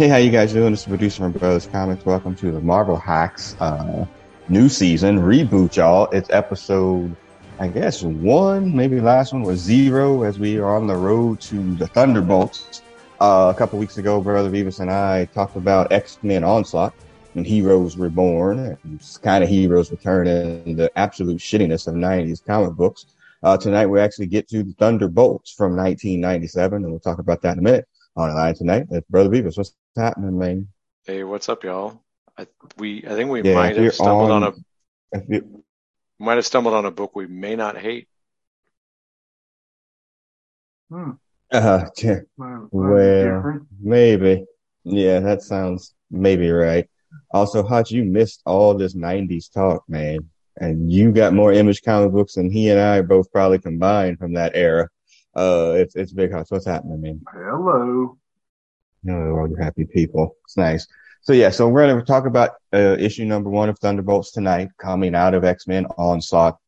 Hey, how you guys doing? This is producer from Brothers Comics. Welcome to the Marvel Hacks uh, new season reboot, y'all. It's episode, I guess one, maybe last one was zero, as we are on the road to the Thunderbolts. Uh, a couple weeks ago, Brother Beavis and I talked about X Men Onslaught and Heroes Reborn, and kind of Heroes Return, and the absolute shittiness of '90s comic books. Uh, tonight we actually get to the Thunderbolts from 1997, and we'll talk about that in a minute. On the line tonight, it's Brother Beavis. What's happening, man? Hey, what's up, y'all? I, we I think we Yeah, might have stumbled on, on- a you- might have stumbled on a book we may not hate. Hmm. Uh, yeah, Well, Well, maybe. Yeah, that sounds maybe right. Also, Hutch, you missed all this 90s talk, man. And you got more image comic books than he and I both probably combined from that era. Uh, it's, it's big Hutch. What's happening, man? Hello. Oh, all you happy people. It's nice. So yeah, so we're going to talk about, uh, issue number one of Thunderbolts tonight, coming out of X-Men Onslaught.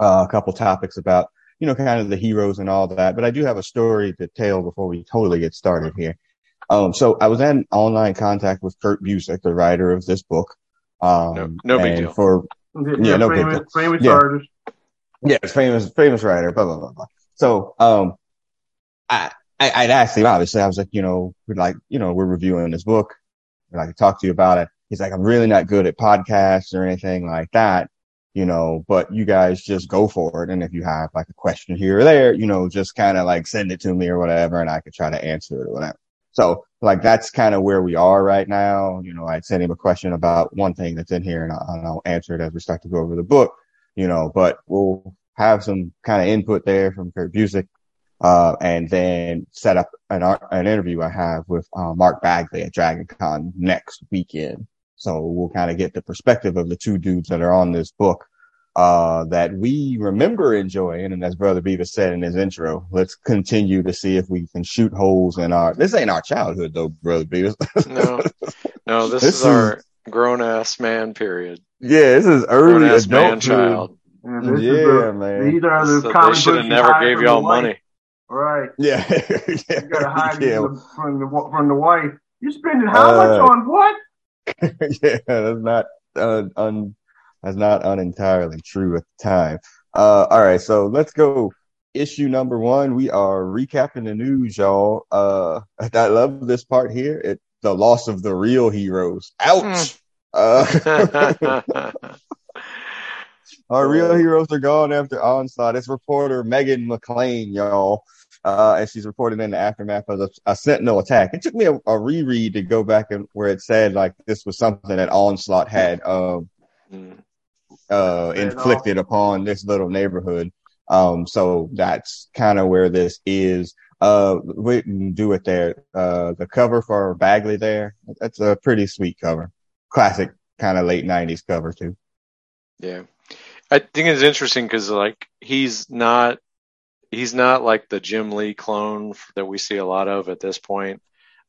Uh, a couple topics about, you know, kind of the heroes and all that. But I do have a story to tell before we totally get started here. Um, so I was in online contact with Kurt Busiek, the writer of this book. Um, No- no big deal. For, Yeah, no big famous, deal. famous Yeah. artist. yeah, famous, famous writer, blah, blah, blah, blah. So, um, I, I, I'd asked him, obviously, I was like, you know, we're like, you know, we're reviewing this book. And like to talk to you about it. He's like, I'm really not good at podcasts or anything like that, you know, but you guys just go for it. And if you have like a question here or there, you know, just kind of like send it to me or whatever, and I could try to answer it or whatever. So like that's kind of where we are right now. You know, I'd send him a question about one thing that's in here and I'll, and I'll answer it as we start to go over the book, you know, but we'll have some kind of input there from Kurt Busiek, uh, and then set up an, an interview I have with, uh, Mark Bagley at Dragon Con next weekend. So we'll kind of get the perspective of the two dudes that are on this book, uh, that we remember enjoying. And as Brother Beavis said in his intro, let's continue to see if we can shoot holes in our, this ain't our childhood though, Brother Beavis. No, no, this, This is our grown ass man period. yeah, this is Grown early ass man adulthood. child. And this is Yeah, the, man. These are the So the they should have never gave y'all the wife. money. Right. Yeah. You gotta hide yeah. from, the, from the from the wife. You're spending how much Uh, on what? yeah, that's not uh, un that's not unentirely true at the time. Uh, all right, so let's go. Issue number one. We are recapping the news, y'all. Uh, I love this part here. It the loss of the real heroes. Ouch. Uh, our real heroes are gone after onslaught. It's reporter Megan McLaren, y'all. Uh, and she's reported in the aftermath of a, a Sentinel attack. It took me a, a reread to go back and where it said like this was something that onslaught had, um, uh, inflicted upon this little neighborhood. Um, so that's kind of where this is. Uh, we can do it there. Uh, the cover for Bagley there, that's a pretty sweet cover. Classic kind of late nineties cover too. Yeah, I think it's interesting because like he's not he's not like the Jim Lee clone that we see a lot of at this point,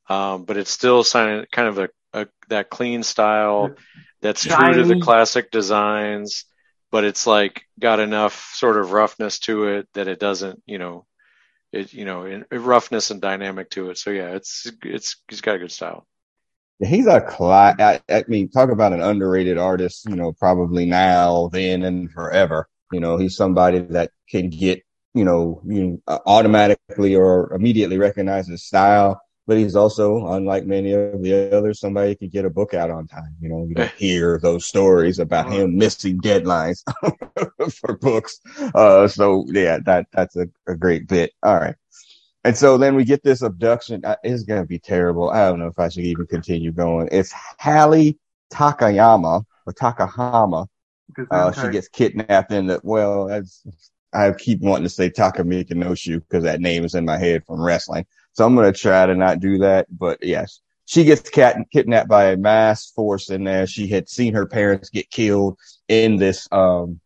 um, but it's still kind of a, a that clean style that's true to the classic designs, but it's like got enough sort of roughness to it that it doesn't you know it you know in, roughness and dynamic to it. So yeah, it's it's he's got a good style. He's a cla I, I mean, talk about an underrated artist, you know, probably now, then, and forever. You know, he's somebody that can get, you know, you automatically or immediately recognize his style. But he's also, unlike many of the others, somebody could get a book out on time. You know, you don't hear those stories about him missing deadlines for books. Uh, so yeah, that, that's a, a great bit. All right. And so then we get this abduction. Uh, It's going to be terrible. I don't know if I should even continue going. It's Hallie Takayama or Takahama. Uh, she gets kidnapped in the, well, that's, I keep wanting to say Takamika no shoe because that name is in my head from wrestling. So I'm going to try to not do that. But yes, she gets cat- kidnapped by a mass force in there. She had seen her parents get killed in this, um,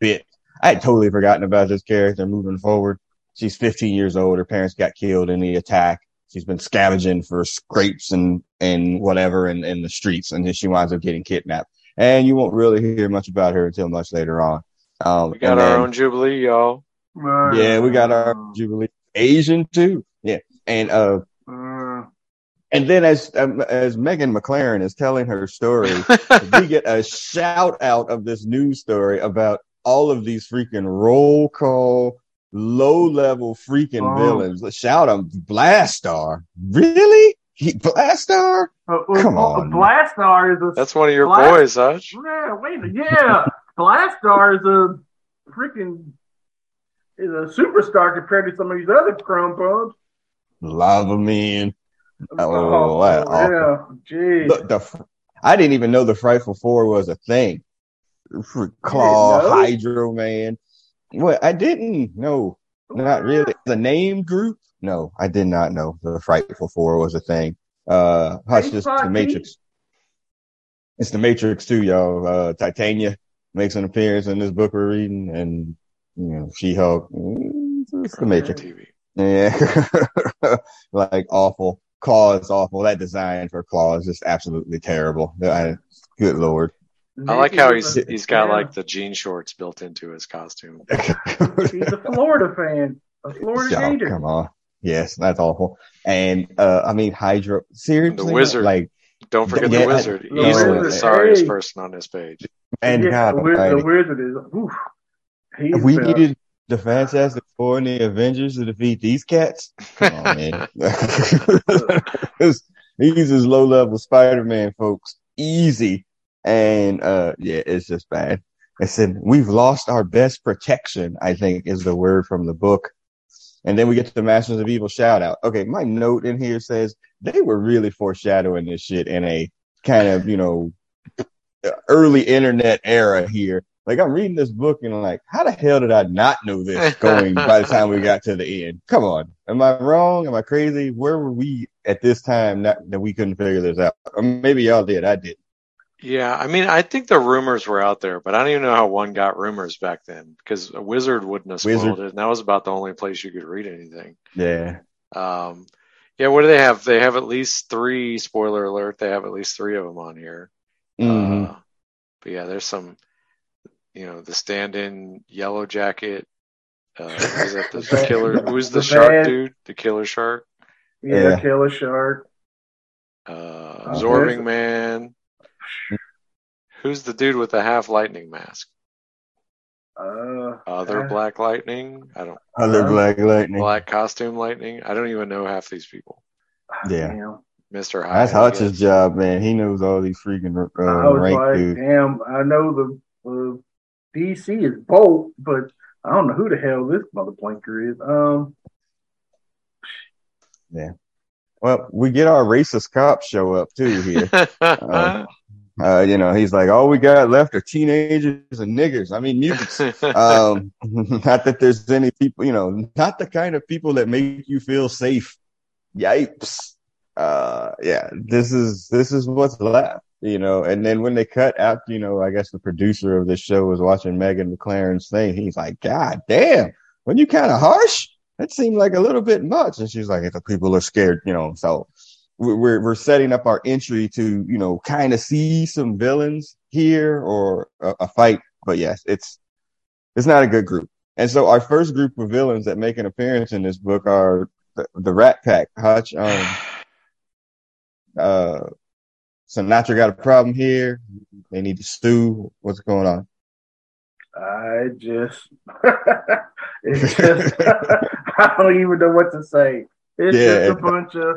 bit. I had totally forgotten about this character moving forward. She's 15 years old. Her parents got killed in the attack. She's been scavenging for scrapes and, and whatever in, in the streets. And then she winds up getting kidnapped. And you won't really hear much about her until much later on. Um, We got and our then- own Jubilee, y'all. yeah, we got our Jubilee Asian too. Yeah. And, uh, And then as um, as Megan McLaren is telling her story, we get a shout out of this news story about all of these freaking roll call, low level freaking Oh. villains. Let's shout them. Blastaar. Really? He, Blastaar? Uh, uh, Come uh, on. Blastaar is a That's one of your Black- boys, huh? yeah. Wait, yeah. Blastaar is a freaking is a superstar compared to some of these other chrome pumps. Lava Man. Oh, wow. yeah. Gee. The, the, I didn't even know the Frightful Four was a thing. Klaw. Hydro Man. What? I didn't know. Not really. The name group? No, I did not know the Frightful Four was a thing. Uh, Hush, is the Matrix. It's the Matrix too, y'all. Uh, Titania makes an appearance in this book we're reading, and you know, She Hulk. It's the Matrix. TV. Yeah, like awful. Klaw is awful. That design for Klaw is just absolutely terrible. I, good lord. I like how he's He's he's got like the jean shorts built into his costume. He's a Florida fan. A Florida Oh, Gator. come on. Yes, that's awful. And uh I mean Hydra, seriously the wizard. like Don't forget Yeah, the wizard. the Easily the sorriest hey. person on this page. And yeah, God the, wiz- the almighty, wizard is. Oof, he's we been- needed the Fantastic Four and the Avengers to defeat these cats. Come on, man. 'Cause These is low level Spider Man folks. Easy. And uh yeah, it's just bad. I said, we've lost our best protection, I think is the word from the book. And then we get to the Masters of Evil shout out. Okay, my note in here says they were really foreshadowing this shit in a kind of, you know, early internet era here. Like I'm reading this book and I'm like, how the hell did I not know this going by the time we got to the end? Come on. Am I wrong? Am I crazy? Where were we at this time that, that we couldn't figure this out? Or maybe y'all did. I did. Yeah, I mean, I think the rumors were out there, but I don't even know how one got rumors back then because a wizard wouldn't have spoiled Wizard. it, and that was about the only place you could read anything. Yeah. Um, yeah, what do they have? They have at least three. Spoiler alert: they have at least three of them on here. Hmm Uh, but yeah, there's some, you know, the stand-in Yellow Jacket. Uh, who's that? The, The killer? Who's the, the shark bad- dude? The killer shark? Yeah, Yeah. Killer Shark. Uh, Oh, Absorbing there's- Man. Who's the dude with the half lightning mask? Uh, Other Uh, Black Lightning? I don't. Other Uh, Black Lightning. Black costume lightning? I don't even know half these people. Yeah. damn. Mr. Hyde. That's I Hutch's job, man. He knows all these freaking uh, I was rank like, dudes. damn, I know the uh, DC is Bolt, but I don't know who the hell this mother blanker is. Um, yeah. Well, we get our racist cops show up too here. Uh, uh, you know, he's like, all we got left are teenagers and niggers. I mean, mutants. um, not that there's any people, you know, not the kind of people that make you feel safe. Yipes. Uh, yeah, this is, this is what's left, you know, and then when they cut out, you know, I guess the producer of this show was watching Megan McLaren's thing. He's like, God damn, when you kind of harsh, that seemed like a little bit much. And she's like, if the people are scared, you know, so we're, we're, setting up our entry to, you know, kind of see some villains here or a, a fight. But yes, it's, it's not a good group. And so our first group of villains that make an appearance in this book are the, the Rat Pack. Hutch, um, uh, Sinatra got a problem here. They need to stew. What's going on? I just, it's just, I don't even know what to say. It's Yeah. just a bunch of,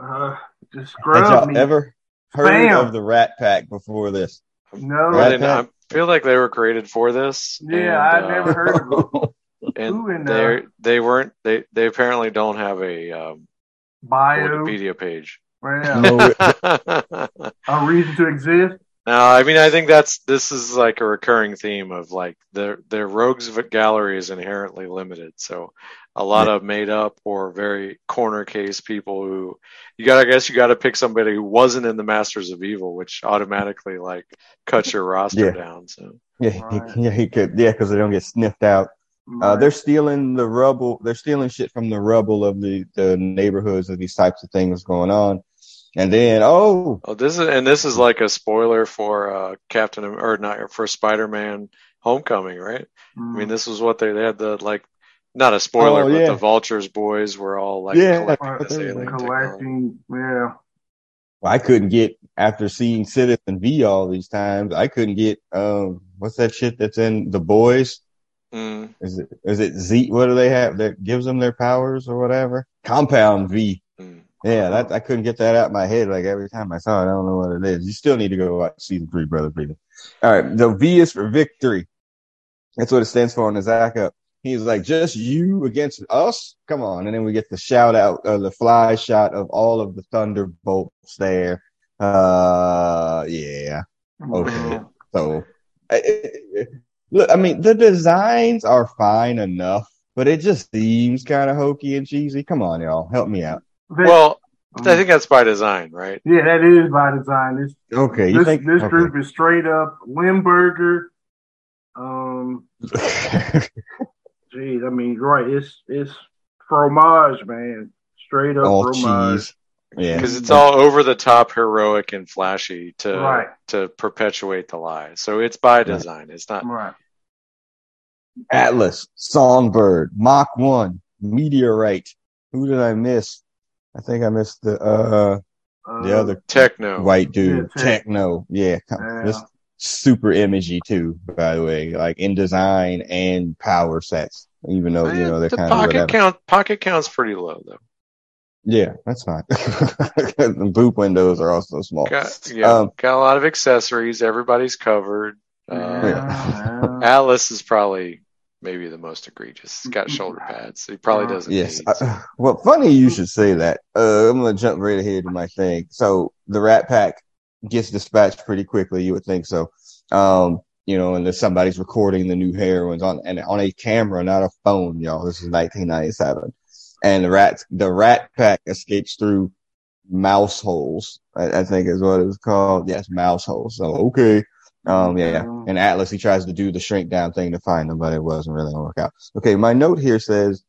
uh, just Had scrub y'all me. ever heard Spam. of the Rat Pack before this? no, I, didn't, I feel like they were created for this. yeah, and, I'd uh, never heard of them. And Who in, they they weren't they they apparently don't have a um, Bio, Wikipedia page. Well, No, a reason to exist. No, I mean I think that's this is like a recurring theme of like their their rogues gallery is inherently limited. So a lot of made up or very corner case people who you got to guess you got to pick somebody who wasn't in the Masters of Evil, which automatically like cuts your roster Yeah. down. So yeah, Right. yeah, he could, yeah, because they don't get sniffed out. Uh, they're stealing the rubble. They're stealing shit from the rubble of the, the neighborhoods of these types of things going on. And then, oh, oh, this is and this is like a spoiler for uh, Captain or not for Spider Man Homecoming, right? I Mm. mean, this was what they, they had the like, not a spoiler, Oh, but the Vultures boys were all like Yeah, collecting but this they were alien technology. collecting, yeah. well, I couldn't get after seeing Citizen V all these times. I couldn't get um, what's that shit that's in the boys? Mm, Is it is it Z? What do they have that gives them their powers or whatever? Compound V. Yeah, that I couldn't get that out of my head. Like every time I saw it, I don't know what it is. You still need to go watch season three, brother. People. All right, the V is for victory. That's what it stands for on the Zack up. He's like, just you against us? Come on. And then we get the shout out, uh, the fly shot of all of the Thunderbolts there. Uh, yeah. Okay. So, look, I mean, the designs are fine enough, but it just seems kind of hokey and cheesy. Come on, y'all. Help me out. They- Well, I think that's by design, right? yeah, that is by design. This Okay. You this, think? this okay. group is straight up Limburger. Um, geez, I mean, right? It's it's fromage, man. Straight up all fromage. cheese. Yeah. Because it's all over the top, heroic, and flashy to Right. to perpetuate the lie. So it's by design. It's not. Right. Atlas, Songbird, Mach 1, Meteorite. Who did I miss? I think I missed the, uh, Uh, the other Techno. white dude. Yeah, Tech. Techno. Yeah. Yeah. This super imagey too, by the way, like in design and power sets, even though, you know, they're the kind of pocket whatever. count pocket count's pretty low though. Yeah, that's fine. the boot windows are also small. Got, yeah, Um, got a lot of accessories. Everybody's covered. Uh, yeah. Atlas is probably maybe the most egregious. He's got shoulder pads. He probably doesn't. Yes. need, Uh, well, funny you should say that. Uh, I'm going to jump right ahead to my thing. So the Rat Pack gets dispatched pretty quickly. You would think so. Um, you know, and there's somebody's recording the new heroines on, and on a camera, not a phone, y'all. This is 1997. And the rat, the Rat Pack escapes through mouse holes. I, I think is what it's called. Yes, mouse holes. So, okay. Um, yeah. And Atlas, he tries to do the shrink down thing to find them, but it wasn't really gonna work out. Okay. My note here says,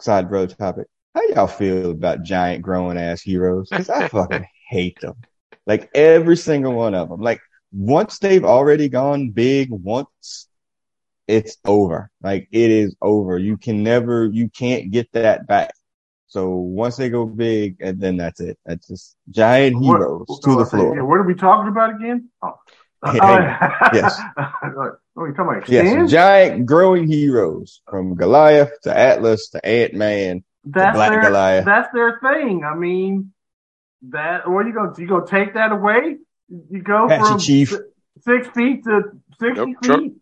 side brother topic. How y'all feel about giant growing ass heroes? Cause I fucking hate them. Like every single one of them. Like once they've already gone big once, it's over. Like it is over. You can never, you can't get that back. So once they go big, and then that's it. That's just giant heroes what- to the floor. what are we talking about again? Oh. Hey, oh, yes. what are we talking about? Yes, giant growing heroes from Goliath to Atlas to Ant Man. that's Black their Goliath. that's their thing. I mean, that or you go you go take that away? You go Patchy from Chief. six feet to sixty Nope, Chuck. feet.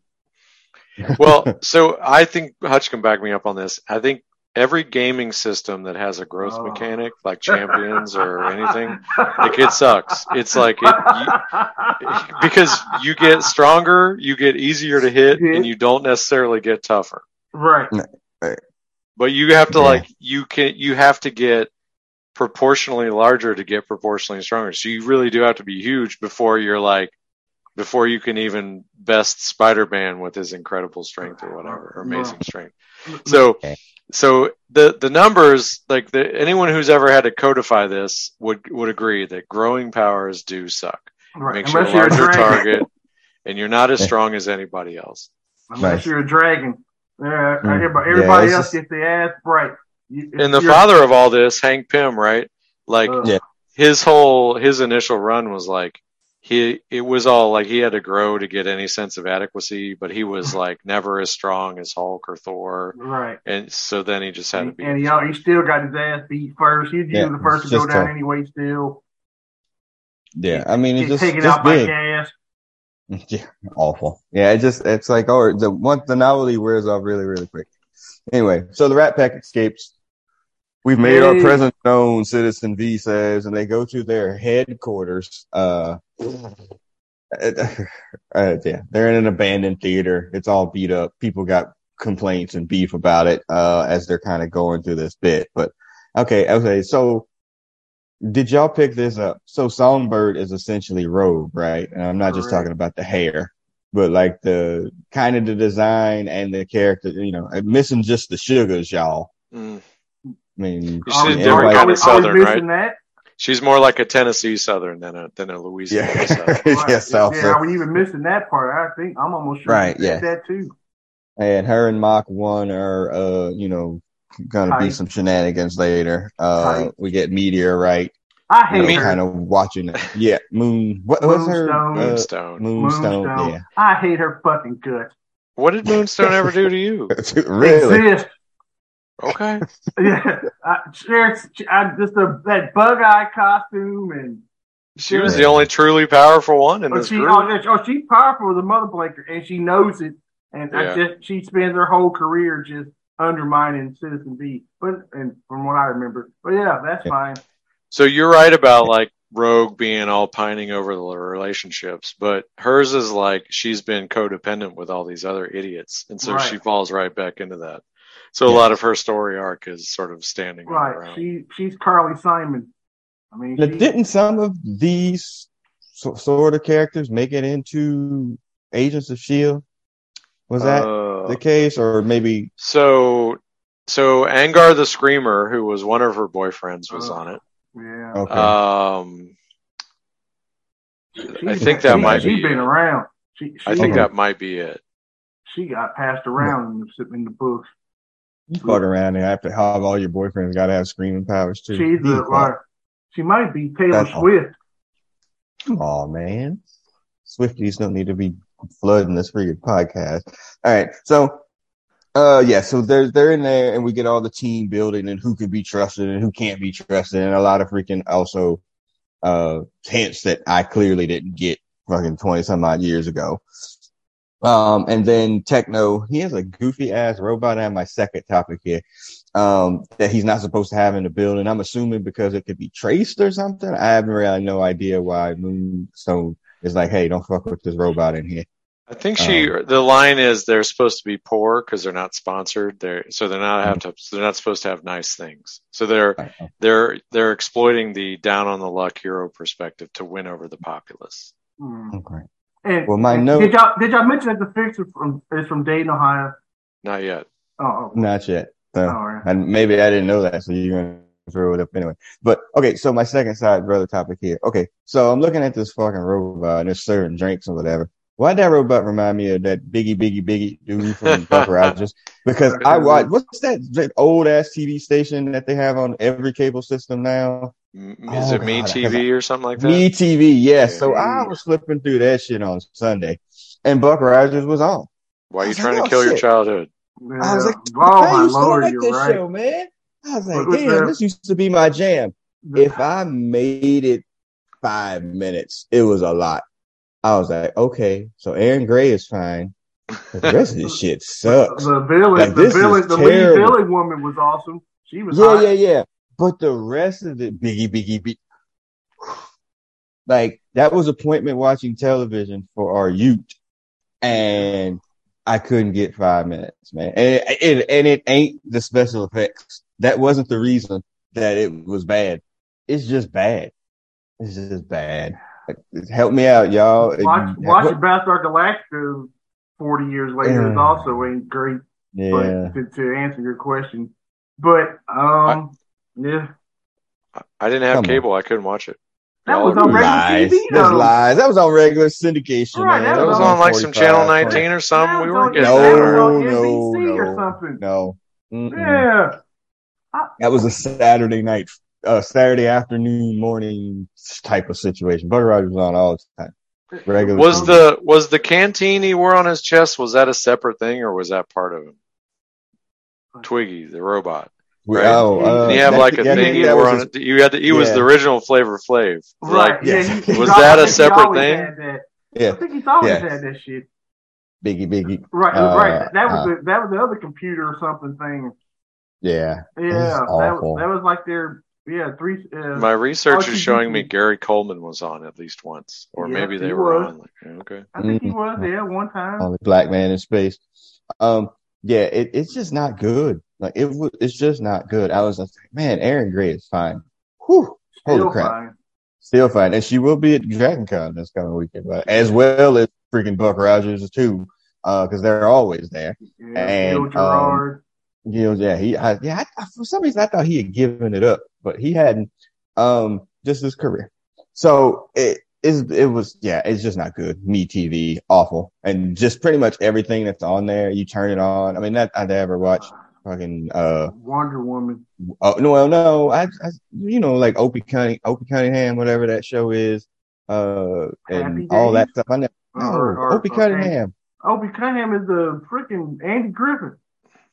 well, so I think Hutch can back me up on this. I think every gaming system that has a growth Oh. mechanic, like Champions or anything, like it sucks. It's like it, you, because you get stronger, you get easier to hit, Yeah. and you don't necessarily get tougher. right. But you have to Yeah. like you can you have to get proportionally larger to get proportionally stronger. So you really do have to be huge before you're like before you can even best Spider-Man with his incredible strength or whatever, or amazing strength. So Okay. so the the numbers like the, anyone who's ever had to codify this would would agree that growing powers do suck. right. Makes you a Unless you're a larger dragon. target and you're not as strong as anybody else. Unless Nice. you're a dragon. Yeah, Mm. everybody, Yeah, everybody it's else just- gets the ass bright. You- and the father of all this, Hank Pym, right? Like uh, Yeah. his whole his initial run was like he it was all like he had to grow to get any sense of adequacy, but he was mm-hmm. like never as strong as Hulk or Thor, Right. and so then he just had to And, be. and he, he still got his ass beat first. He, he Yeah, was the first to go down tough. anyway. Still, Yeah, I mean, it's just, taken just out by big. gas. Yeah, awful. Yeah, it just it's like oh the one the novelty wears off really really quick. Anyway, so the Rat Pack escapes. We've made our presence known, Citizen V says, and they go to their headquarters. Uh, uh, yeah, they're in an abandoned theater. It's all beat up. People got complaints and beef about it uh, as they're kind of going through this bit. But okay, okay, so did y'all pick this up? So Songbird is essentially Rogue, right? And I'm not just Correct. talking about the hair, but like the kind of the design and the character, you know, missing just the sugars, y'all. I mean, She's I was- everybody- I kind of was- I was Southern, missing That. She's more like a Tennessee Southern than a than a Louisiana yeah, Southern. Right. yeah, South. yeah, I was even missing that part. I think I'm almost sure Right, yeah. that too. and her and Mach One are, uh, you know, gonna be some shenanigans later. Uh, Tight. we get Meteorite. I hate you know, her. kind of watching it. Yeah, Moon. What was her? Moonstone. Uh, Moonstone. Moonstone. Moonstone. I hate her fucking guts. What did Moonstone ever do to you? Really. Exist. Okay. Yeah, I, there's- I, just uh, a, that bug eye costume and She was the only truly powerful one in oh, this she, group. oh, oh, she's powerful as a mother blanker and she knows it. And I Yeah. just she spends her whole career just undermining Citizen V. But and from what I remember, but yeah, that's Yeah. fine. So you're right about like Rogue being all pining over the relationships, but hers is like she's been codependent with all these other idiots, and so Right. she falls right back into that. So a Yeah. lot of her story arc is sort of standing on her Right. own. She she's Carly Simon. I mean, Now, she, didn't some of these so, sort of characters make it into Agents of Shield? Was that Uh, the case, or maybe? so so Angar the Screamer, who was one of her boyfriends, was Uh, on it. yeah. Okay. Um, I think that she- might she's be been it. around. She, she I think Okay. that might be it. she got passed around in the, in the books. You fuck around and have to have all your boyfriends got to have screaming powers too. She's a, like, she might be Taylor That's. Swift. On, man. Swifties don't need to be flooding this for your podcast. All right. So, uh, yeah, so they're, they're in there and we get all the team building and who can be trusted and who can't be trusted and a lot of freaking also, uh, hints that I clearly didn't get fucking 20 some odd years ago. Um, and then Techno, he has a goofy ass robot. I have my second topic here. Um, that he's not supposed to have in the building. I'm assuming because it could be traced or something. I have really no idea why Moonstone is like, Hey, don't fuck with this robot in here. I think she. Um, the line is they're supposed to be poor because they're not sponsored. They're so they're not have to. So they're not supposed to have nice things. So they're they're they're exploiting the down on the luck hero perspective to win over the populace. Mm. Okay. And, Well, my and note- Did y'all did y'all mention that the fix is from is from Dayton, Ohio? Not yet. Oh, oh, Not yet. So, all right. and maybe I didn't know that, so you're gonna throw it up anyway. But okay, so my second side brother topic here. Okay, so I'm looking at this fucking robot and it's serving drinks or whatever. Why'd that robot remind me of that Biggie Biggie Biggie dude from Buck Rogers? Because I watch what's that, that old ass TV station that they have on every cable system now? Mm, is Oh, it Me God, TV or something like that? Me TV, yes. So I was flipping through that shit on Sunday, and Buck Rogers was on. Why are you trying like, to oh, kill your shit. childhood? I was like, oh I my used to lord, like you're this right. show, man. I was like, What damn, that? this used to be my jam. If I made it five minutes, it was a lot. I was like, okay, so Erin Gray is fine. But the rest of this shit sucks. The villain, Like, the villain, the lead villain woman was awesome. She was Yeah, hot. yeah, yeah. But the rest of it, biggie, biggie, biggie. Like that was appointment watching television for our youth, and I couldn't get five minutes, man. And it, it and it ain't the special effects. That wasn't the reason that it was bad. It's just bad. It's just bad. Like, Help me out, y'all. Watch, And- watch what- Battlestar Galactica forty years later is also ain't great. Yeah. But to, to answer your question, but um, yeah, I- I didn't have Come on. cable. I couldn't watch it. that was on regular Lies. TV That's though. lies. That was on regular syndication, Right, man. that That was was on like some channel 19 or something. That We weren't getting that was on No, NBC or no, something. No. Mm-mm. Yeah, That was a Saturday night, uh, Saturday afternoon, morning type of situation. Buck Rogers was on all the time. Regular. Was TV. the was the canteen he wore on his chest was that a separate thing or was that part of him? Twiki, the robot. We- right? Oh, uh, and he had like a yeah, thing he that wore on his- it. You had the, he was the original Flavor Flav. right. Like, yeah, yeah. he, he Was always- that a separate thing? had that. I Yeah, think he's always Yeah. had that shit. Biggie, Biggie. Right, Uh, right. That was uh, the that was the other computer or something thing. Yeah. Yeah, that was, that was like their yeah three. Uh, my research is showing me Gary Coleman was on at least once, or Yeah, maybe they were was. on. Like, okay, I think he Mhm. was there one time. Only black man in space. Um, yeah, it, it's just not good. Like it was, it's just not good. I was like, man, Erin Gray is fine. Whew. Holy crap. fine. Still fine. And she will be at Dragon Con this coming weekend, but as well as freaking Buck Rogers too, uh, cause they're always there. Yeah, And, Gil um, Gerard. You know, yeah, he, I, yeah, I, for some reason I thought he had given it up, but he hadn't, um, just his career. So it is, it was, yeah, it's just not good. Me TV, awful. And just pretty much everything that's on there, you turn it on. I mean, that I'd ever watch fucking uh Wonder Woman. oh no well no I, I you know like Opie Cunning Opie Cunningham whatever that show is uh and all that stuff I know no, Or- or- Opie or Cunningham Opie Cunningham is the freaking Andy Griffith.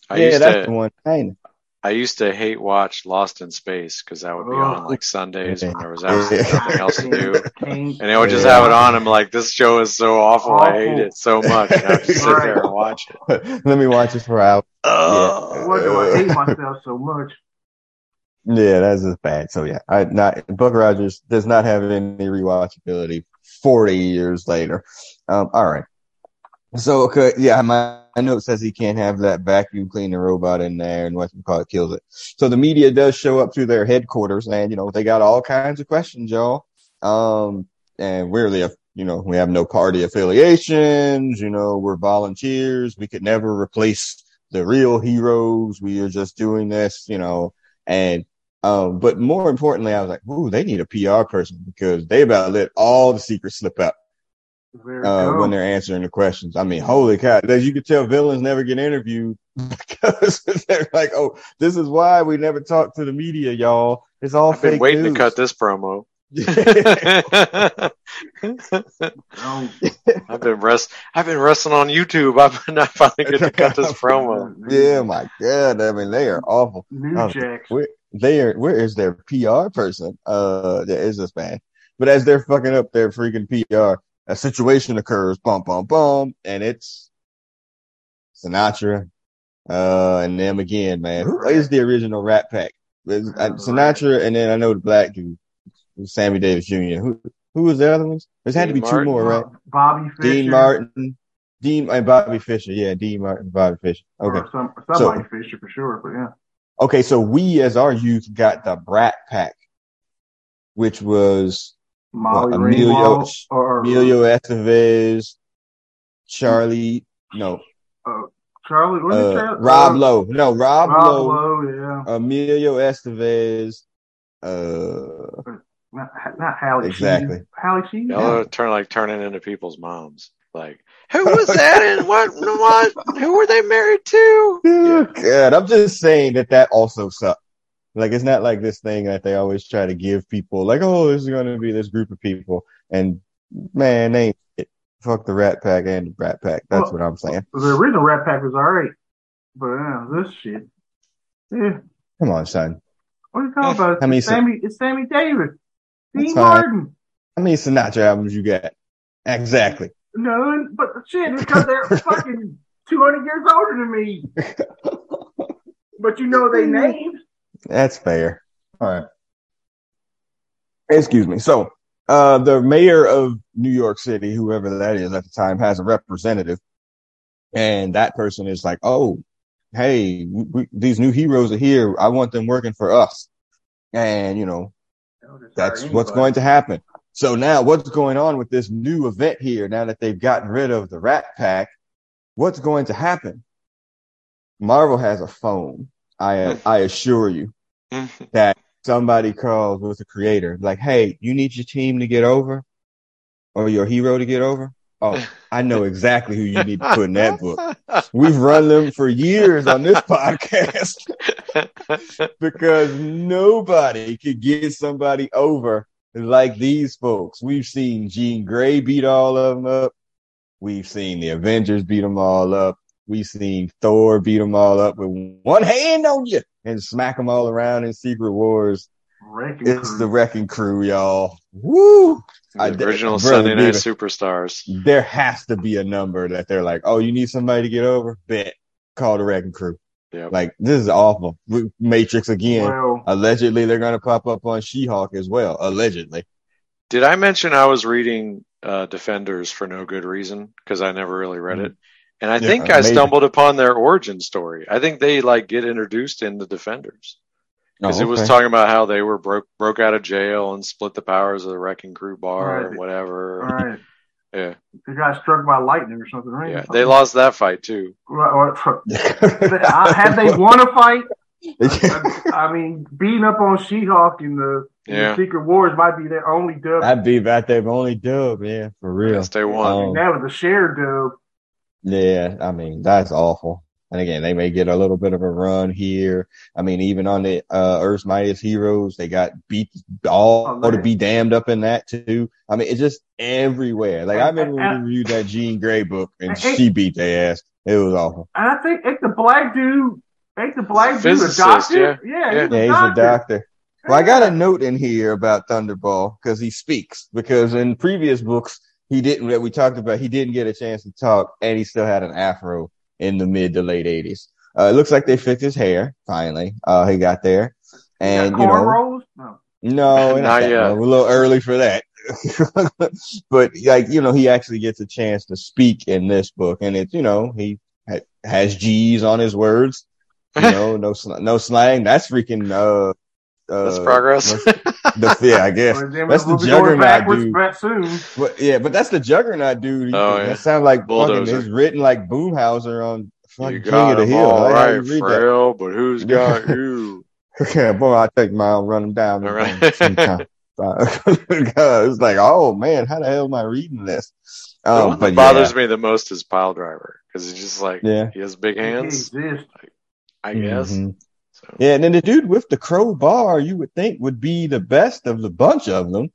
I yeah used that's the to one ain't I used to hate watch Lost in Space because that would be on Oh. like Sundays when there was Yeah. absolutely nothing else to do. And they would just Yeah. have it on. I'm like, this show is so awful. I hate it so much. And I would just sit there and watch it. it let me watch this for hours Oh. Why do I hate myself so much? Yeah, that's just bad. So yeah, I not Buck Rogers does not have any rewatchability forty years later. Um, all right. So okay, yeah, my, my note says he can't have that vacuum cleaner robot in there, and what you call it kills it. So the media does show up to their headquarters, and you know they got all kinds of questions, y'all. Um, and we're the you know we have no party affiliations. You know we're volunteers. We could never replace the real heroes. We are just doing this, you know, and um, but more importantly, I was like, ooh, they need a PR person because they about let all the secrets slip out uh, when they're answering the questions. I mean, holy cow! As you can tell, villains never get interviewed because they're like, "Oh, this is why we never talk to the media, y'all. It's all I've been fake waiting news." to cut this promo. I've been rest. I've been wrestling on YouTube. I've been. I finally get to cut this promo. yeah, my God! I mean, they are awful. New Oh, Jacks. Where they are? Where is their PR person? Uh, yeah, it's just bad. But as they're fucking up their freaking PR, a situation occurs. Bum bum bum, and it's Sinatra, uh, and them again, man. Who is the original Rat Pack? It's, uh, Sinatra, and then I know the black dude, Sammy Davis Jr. Who who was the other ones? There's had to be Dean two more, right? Bobby Fischer. Dean Martin, Dean and Bobby Fisher. Yeah, Dean Martin, Bobby Fisher. Okay. Or some, somebody Fisher for sure, but yeah. Okay, so we as our youth got the Brat Pack, which was Molly Well, Emilio- or Emilio Estevez, Charlie, no, Charlie. Was uh, Charlie? Rob uh, Lowe, no, Rob, Rob Lowe, Lowe, yeah. Emilio Estevez, uh, Not, not Hallie Exactly. Sheedy. Hallie Sheedy? Y'all are turn like turning into people's moms. Like, who was that and what? What? Who were they married to? oh, God, I'm just saying that that also sucked. Like, it's not like this thing that they always try to give people, like, oh, this is going to be this group of people. And man, they ain't it. Fuck the Rat Pack and the rat Pack. That's Well, what I'm saying. The original Rat Pack was alright. But yeah, this shit. Yeah. Come on, son. What are you talking about? I mean, it's, Sammy, it's Sammy Davis. That's Dean fine. Martin. How many Sinatra albums you got? Exactly. No, but shit, because they're fucking 200 years older than me. But you know they names. That's fair. All right. Excuse me. So, uh, the mayor of New York City, whoever that is at the time, has a representative, and that person is like, "Oh, hey, we, we, these new heroes are here. I want them working for us." And you know, that's what's going to happen. So now what's going on with this new event here? Now that they've gotten rid of the Rat Pack, what's going to happen? Marvel has a phone. I, I assure you that somebody calls with the creator, like, Hey, you need your team to get over or your hero to get over. Oh, I know exactly who you need to put in that book. We've run them for years on this podcast because nobody could get somebody over like these folks. We've seen Jean Grey beat all of them up. We've seen the Avengers beat them all up. We've seen Thor beat them all up with one hand on you and smack them all around in Secret Wars. Wrecking It's crew. the Wrecking Crew, y'all. Woo! I- the original brother, Sunday Night dude. Superstars. There has to be a number that they're like, oh, you need somebody to get over? Bet. Call the Wrecking Crew. Yep. Like, this is awful. Matrix again. Well, Allegedly, they're going to pop up on She-Hulk as well. Allegedly. Did I mention I was reading uh, Defenders for no good reason because I never really read it, and I Yeah, think I stumbled upon their origin story. I think they like get introduced in the Defenders because Oh, it was talking about how they were broke broke out of jail and split the powers of the Wrecking Crew bar Right. and whatever. all right. Yeah, The guy struck by lightning or something, right? yeah, they lost that fight too. Right, or- Have they won a fight? I mean, beating up on She-Hulk in the, in the Secret Wars might be their only dub. I'd be about their only dub, yeah, for real. Yes, they won. Um, that was a shared dub. Yeah, I mean, that's awful. And again, they may get a little bit of a run here. I mean, even on the uh, Earth's Mightiest Heroes, they got beat all Oh, to be damned up in that too. I mean, it's just everywhere. Like I remember when we reviewed that Jean Grey book and And- she beat their ass. It was awful. And I think ain't the black dude, ain't the black dude a doctor? yeah. Yeah, he's Yeah, a he's doctor. a doctor. Well, I got a note in here about Thunderball because he speaks. Because in previous books, he didn't. We talked about, he didn't get a chance to talk, and he still had an afro in the mid to late eighties. Uh, it looks like they fixed his hair finally. Uh, he got there, and got you know, cornrows? No. no, Not not yet. yet. A little early for that. but like you know, he actually gets a chance to speak in this book, and it's you know he ha- has G's on his words. You know, no sl- no slang. That's freaking uh. Uh, That's progress. the, yeah, I guess. Or then That's the we'll be juggernaut dude. soon. But yeah, but that's the juggernaut dude. Oh, yeah. That sounds like fucking it's written like Boomhauser on fucking King of the Hill. all I right, didn't that. frail, but who's got you? Yeah, boy, I'll take mine, run them down. All right. it's like, oh man, how the hell am I reading this? the Um, one but that bothers yeah, me the most is Pile Driver because he's just like yeah, he has big hands, exists. I guess. Mhm. So yeah. And then the dude with the crowbar, you would think would be the best of the bunch of them,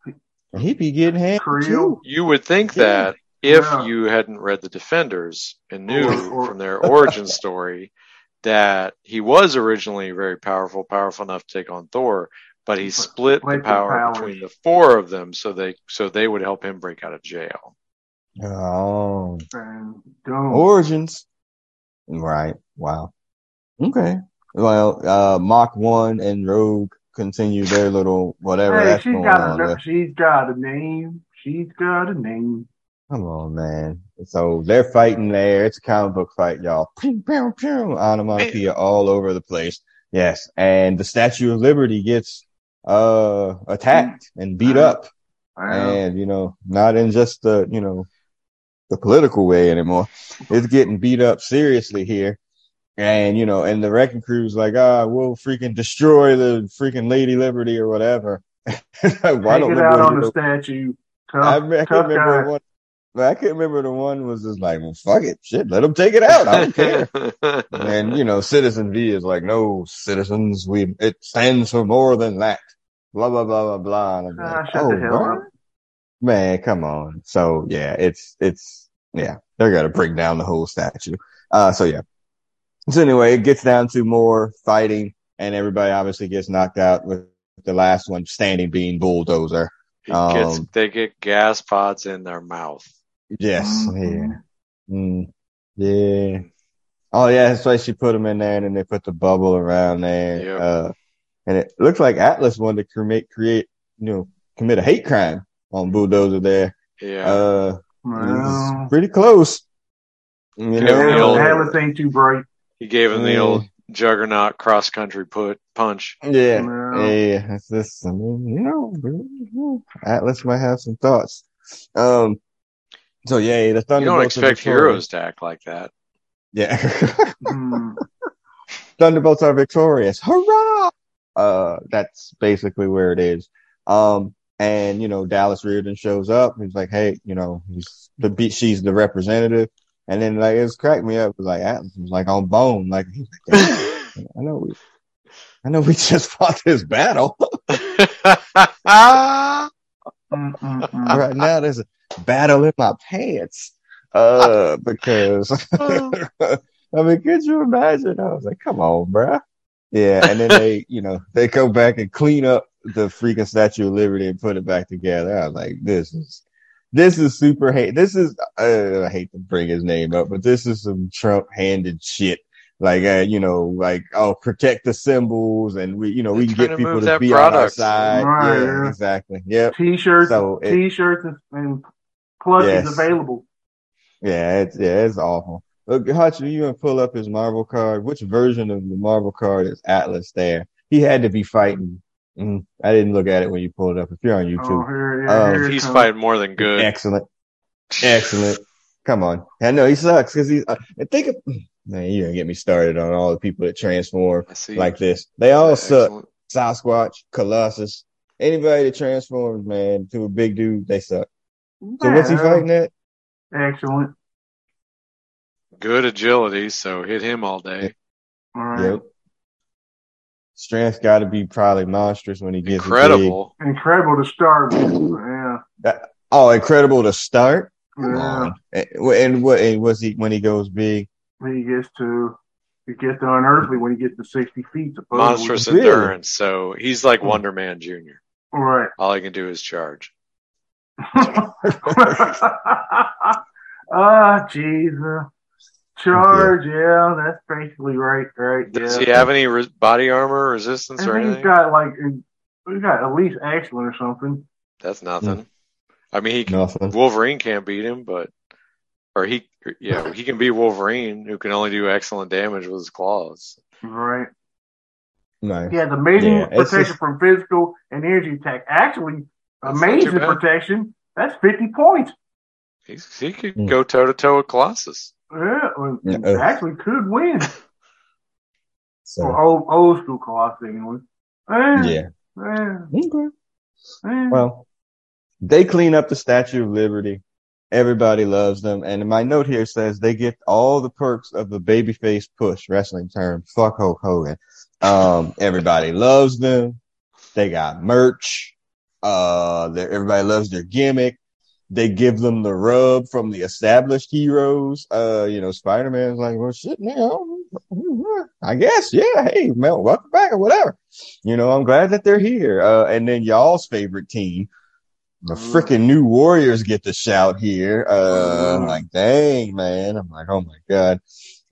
and he'd be getting hand too. you would think Yeah. that if Yeah. you hadn't read the Defenders and knew Or- or- from their origin story that he was originally very powerful, powerful enough to take on Thor, but he split the split the power between the four of them so they so they would help him break out of jail. Oh, origins. Right. Wow. Okay. Well, uh, Mach One and Rogue continue their little whatever hey, that's she's going got on. a there. she's got a name. She's got a name. Come on, man. So they're fighting there. It's a comic book fight, y'all. Pew, pew, pew. Onomatopoeia all over the place. Yes. And the Statue of Liberty gets, uh, attacked and beat up. And, you know, not in just the, you know, the political way anymore. It's getting beat up seriously here. And, you know, and the wrecking crew's like, ah, we'll freaking destroy the freaking Lady Liberty or whatever. Why Take don't it out on the statue. I, Tough, I can't tough remember one. I can't remember the one was just like, well, fuck it, shit, let them take it out. I don't care. and you know, Citizen V is like, no, citizens, we it stands for more than that. Blah blah blah blah blah. Ah, like, shut oh, the hell up. man, come on. So yeah, it's it's yeah, they're gonna bring down the whole statue. Uh, so yeah. So anyway, it gets down to more fighting, and everybody obviously gets knocked out with the last one standing being bulldozer. He gets Um, they get gas pods in their mouth. Yes, Mhm. yeah. Mm, yeah. Oh yeah, that's why she put them in there and then they put the bubble around there. Yep. Uh, and it looks like Atlas wanted to create, create, you know, commit a hate crime on Bulldozer there. Yeah. Uh, Well, pretty close. You Yeah, know, the old- Atlas ain't too bright. He gave him the old juggernaut cross country put punch. yeah, No. yeah, it's this, I mean, you know, Atlas might have some thoughts. Um, so yeah, the Thunderbolts. You don't Thunderbolts are expect heroes to act like that. Yeah. Hmm. Thunderbolts are victorious. Hurrah! Uh, that's basically where it is. Um, and you know, Dallas Riordan shows up. He's like, Hey, you know, he's the beat, she's the representative. And then like, it's cracked me up. It was like, Atlas was like on bone. Like, like, I know we, I know we just fought this battle. Right now there's a battle in my pants. Uh, because I mean, could you imagine? I was like, come on, bruh. Yeah. And then they, you know, they go back and clean up the freaking Statue of Liberty and put it back together. I was like, this is, this is super hate. This is, uh, I hate to bring his name up, but this is some Trump handed shit. Like, uh, you know, like, oh, protect the symbols and we, you know, we can get to people to that be on our side. Right, yeah, yeah. exactly. Yep. T-shirts, So it- T-shirts and, and plushies Yes. available. Yeah, it's yeah, it's awful. Look, Hutch, you gonna pull up his Marvel card. Which version of the Marvel card is Atlas there? He had to be fighting. Mm, I didn't look at it when you pulled it up. If you're on Oh, YouTube, here, yeah, Um, here He's comes. fighting more than good. excellent, excellent. Come on, I know he sucks because he's. Uh, think of man, you're gonna get me started on all the people that transform like this. They all suck. Excellent. Sasquatch, Colossus, anybody that transforms, man, to a big dude, they suck. So Yeah, what's he fighting at? Excellent. good agility, so hit him all day. All right. Yep. Strength's got to be probably monstrous when he gets Incredible. Incredible to start with. Yeah. big. Oh, incredible to start. Yeah. And, and what and was he when he goes big? When he gets to he gets to unearthly when he gets to sixty feet. Supposedly. Monstrous Really? endurance. So he's like Hmm. Wonder Man Jr. All right. All he can do is charge. Ah, Jesus. Charge, yeah, that's basically right, right. Does yeah. he have any re- body armor resistance I or think He's got like he's got at least excellent or something. That's nothing. I mean, he can, Nothing. Wolverine can't beat him, but or he, yeah, he can beat Wolverine, who can only do excellent damage with his claws. Right. Nice. He has amazing Yeah, protection just- from physical and energy attack. Actually, That's amazing protection. That's fifty points. He's, he could Hmm. go toe to toe with Colossus. Yeah, Yeah, uh. actually could win. So Or old old school Colossus anyway. Eh, yeah. eh, Okay. eh. Well, they clean up the Statue of Liberty. Everybody loves them. And my note here says they get all the perks of the babyface push wrestling term. Fuck Hulk Hogan. Um, everybody loves them. They got merch. Uh, everybody loves their gimmick. They give them the rub from the established heroes. Uh, you know, Spider-Man's like, well, shit, now, I guess, yeah, hey, Mel, welcome back or whatever. You know, I'm glad that they're here. Uh, and then y'all's favorite team, the Mhm. freaking new Warriors get to shout here. Uh, I'm Mhm. like, dang, man. I'm like, oh my God.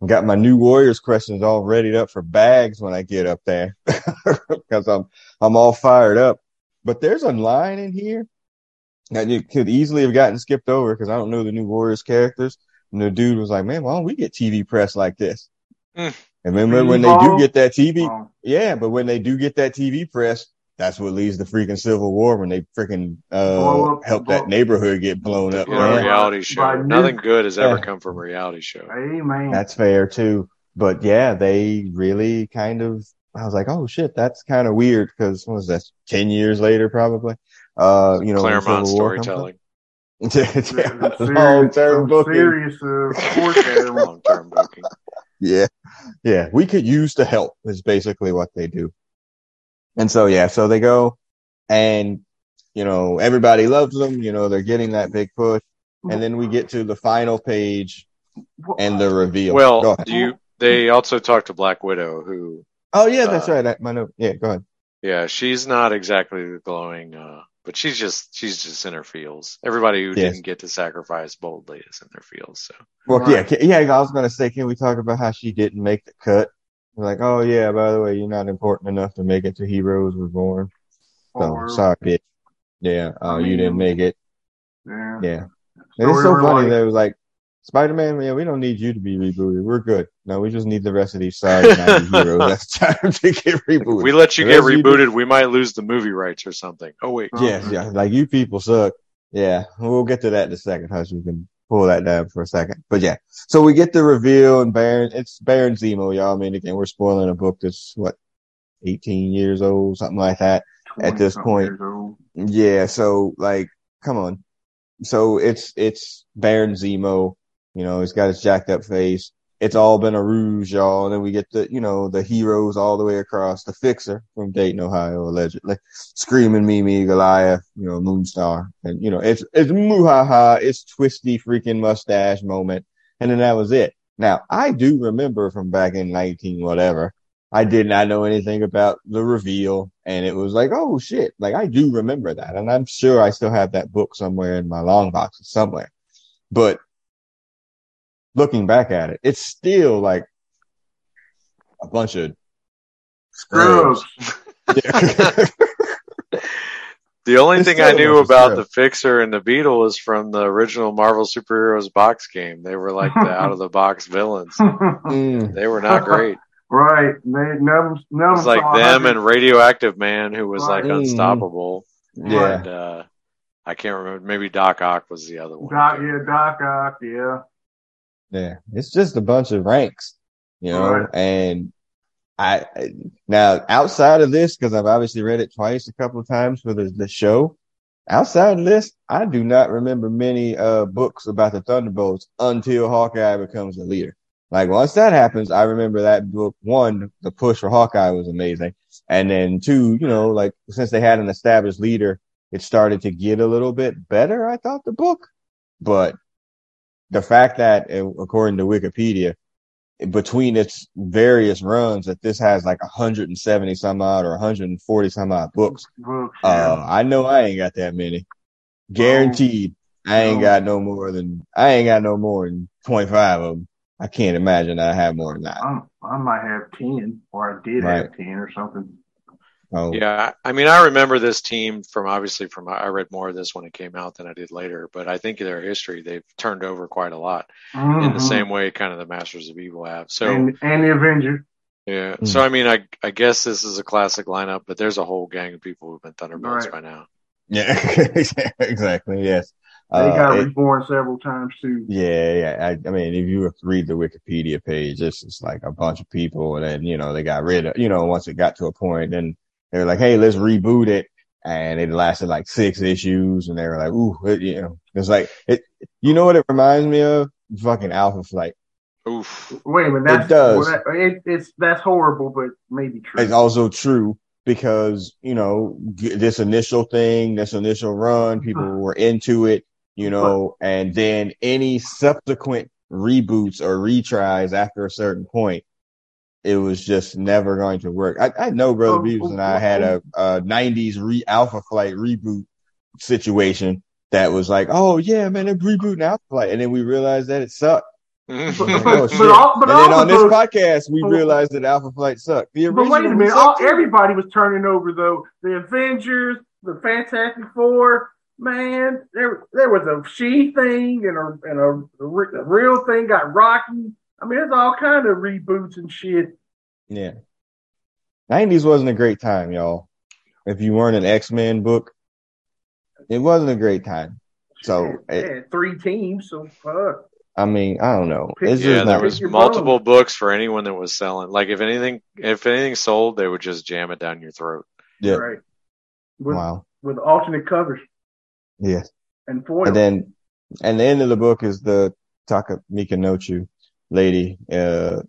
I got my new Warriors questions all readied up for bags when I get up there because I'm, I'm all fired up. But there's a line in here that you could easily have gotten skipped over because I don't know the new Warriors characters. And the dude was like, man, why don't we get TV press like this? Mm. And remember when they do get that TV, Oh, yeah, but when they do get that TV press, that's what leads to freaking civil war when they freaking uh up- help that neighborhood get blown up. In a Yeah. Man. reality show, By nothing new- good has ever Yeah. come from a reality show. hey man. That's fair too. But yeah, they really kind of. I was like, oh shit, that's kind of weird because what was that? Ten years later, probably. Uh, you know, when Claremont Civil War storytelling, up. Some serious- long term booking. Serious uh, long term booking. Yeah. Yeah. We could use the help is basically what they do. And so, yeah, so they go and, you know, everybody loves them. You know, they're getting that big push. And then we get to the final page and the reveal. Well, do you? They also talk to Black Widow, who, oh, yeah, that's uh, right. That, my note. Yeah, go ahead. yeah, she's not exactly the glowing, uh, but she's just she's just in her feels. Everybody who Yes. didn't get to sacrifice boldly is in their feels. So Well, Right. yeah, yeah, I was going to say, can we talk about how she didn't make the cut? Like, oh, yeah, by the way, you're not important enough to make it to Heroes Reborn. So, Or- sorry, bitch. Yeah, uh, I you didn't make it. Yeah. Yeah. And it's so funny like- that it was like, Spider Man, yeah, we don't need you to be rebooted. We're good. No, we just need the rest of these sorry 90 heroes. That's time to get rebooted. we let you The get rest of you rebooted, we might lose the movie rights or something. Oh wait, Yes, yeah. Like you people suck. Yeah. We'll get to that in a second. Hush, We can pull that down for a second. But yeah. So we get the reveal and Baron, it's Baron Zemo, y'all. I mean, again, we're spoiling a book that's what, 18 years old, something like that. at this point. Yeah, so like, come on. So it's it's Baron Zemo, you know, he's got his jacked up face. It's all been a ruse, y'all. And then we get the, you know, the heroes all the way across. The Fixer from Dayton, Ohio, allegedly, screaming Mimi Goliath, you know, Moonstar, and you know, it's it's muhaha, it's twisty freaking mustache moment, and then that was it. Now I do remember from back in nineteen whatever. I did not know anything about the reveal and it was like, oh shit. Like I do remember that. And I'm sure I still have that book somewhere in my long box somewhere. But looking back at it, it's still like a bunch of. Yeah. The only It's thing I knew about the Fixer and the Beetle was from the original Marvel Superheroes box game. They were like the out of the box villains. Mm, They were not great. right. They none, It none was like them and Radioactive Man, who was like unstoppable. yeah. And uh, I can't remember. Maybe Doc Ock was the other one. Doc, yeah, Doc Ock, yeah. Yeah. It's just a bunch of ranks, you know, Right. and I, now outside of this, cause I've obviously read it twice, a couple of times for the, the show. Outside of this, I do not remember many, uh, books about the Thunderbolts until Hawkeye becomes the leader. Like once that happens, I remember that book one, the push for Hawkeye was amazing. And then two, you know, like since they had an established leader, it started to get a little bit better. I thought the book, but the fact that uh, according to Wikipedia, between its various runs that this has like 170 some odd or 140 some odd books. Books, yeah. Uh, I know I ain't got that many. Guaranteed. I ain't No. got no more than, I ain't got no more than 25 of them. I can't imagine I have more than that. I'm, I might have 10, or I did Right. have 10 or something. Oh, Yeah, I mean, I remember this team from obviously from I read more of this when it came out than I did later, but I think their history they've turned over quite a lot in the Mhm. same way kind of the Masters of Evil have. So and, and the Avengers. yeah, Hmm. so I mean, I I guess this is a classic lineup, but there's a whole gang of people who've been Thunderbolts Right. by now. yeah, exactly. Yes. They Uh, got it- reborn several times too. Yeah, yeah. I, I mean, if you read the Wikipedia page, it's just like a bunch of people, and then you know they got rid of, you know, once it got to a point, then they were like, "Hey, let's reboot it," and it lasted like six issues, and they were like, "Ooh, it, you know," it's like it. You know what it reminds me of? Fucking Alpha Flight. Oof. Wait a minute, that's does. well, that- it, it's that's horrible, but maybe true. It's also true because you know g- this initial thing, this initial run, people were into it, you know, and then any subsequent reboots or retries after a certain point, it was just never going to work. I, I know Brother Oh, Beavis and I had a, a '90s re Alpha Flight reboot situation that was like, oh yeah, man, they're rebooting Alpha Flight, and then we realized that it sucked. Like, But- oh, but shit. all- but and then on this those- podcast, we Oh. realized that Alpha Flight sucked. The But wait a minute, all, everybody was turning over though. The Avengers, the Fantastic Four, man. There, there was a she thing and a and a, re- a real thing got Rocky. I mean, there's all kind of reboots and shit. Yeah. 90s wasn't a great time, y'all. If you weren't an X-Men book, it wasn't a great time. So, They it, three teams, so fuck. I mean, I don't know. It's yeah, just there was your multiple books for anyone that was selling. Like if anything, if anything sold, they would just jam it down your throat. yeah. Right. With Wow. with alternate covers Yes. and foil. And then, and the end of the book is the Taka Mikanochu lady. Uh,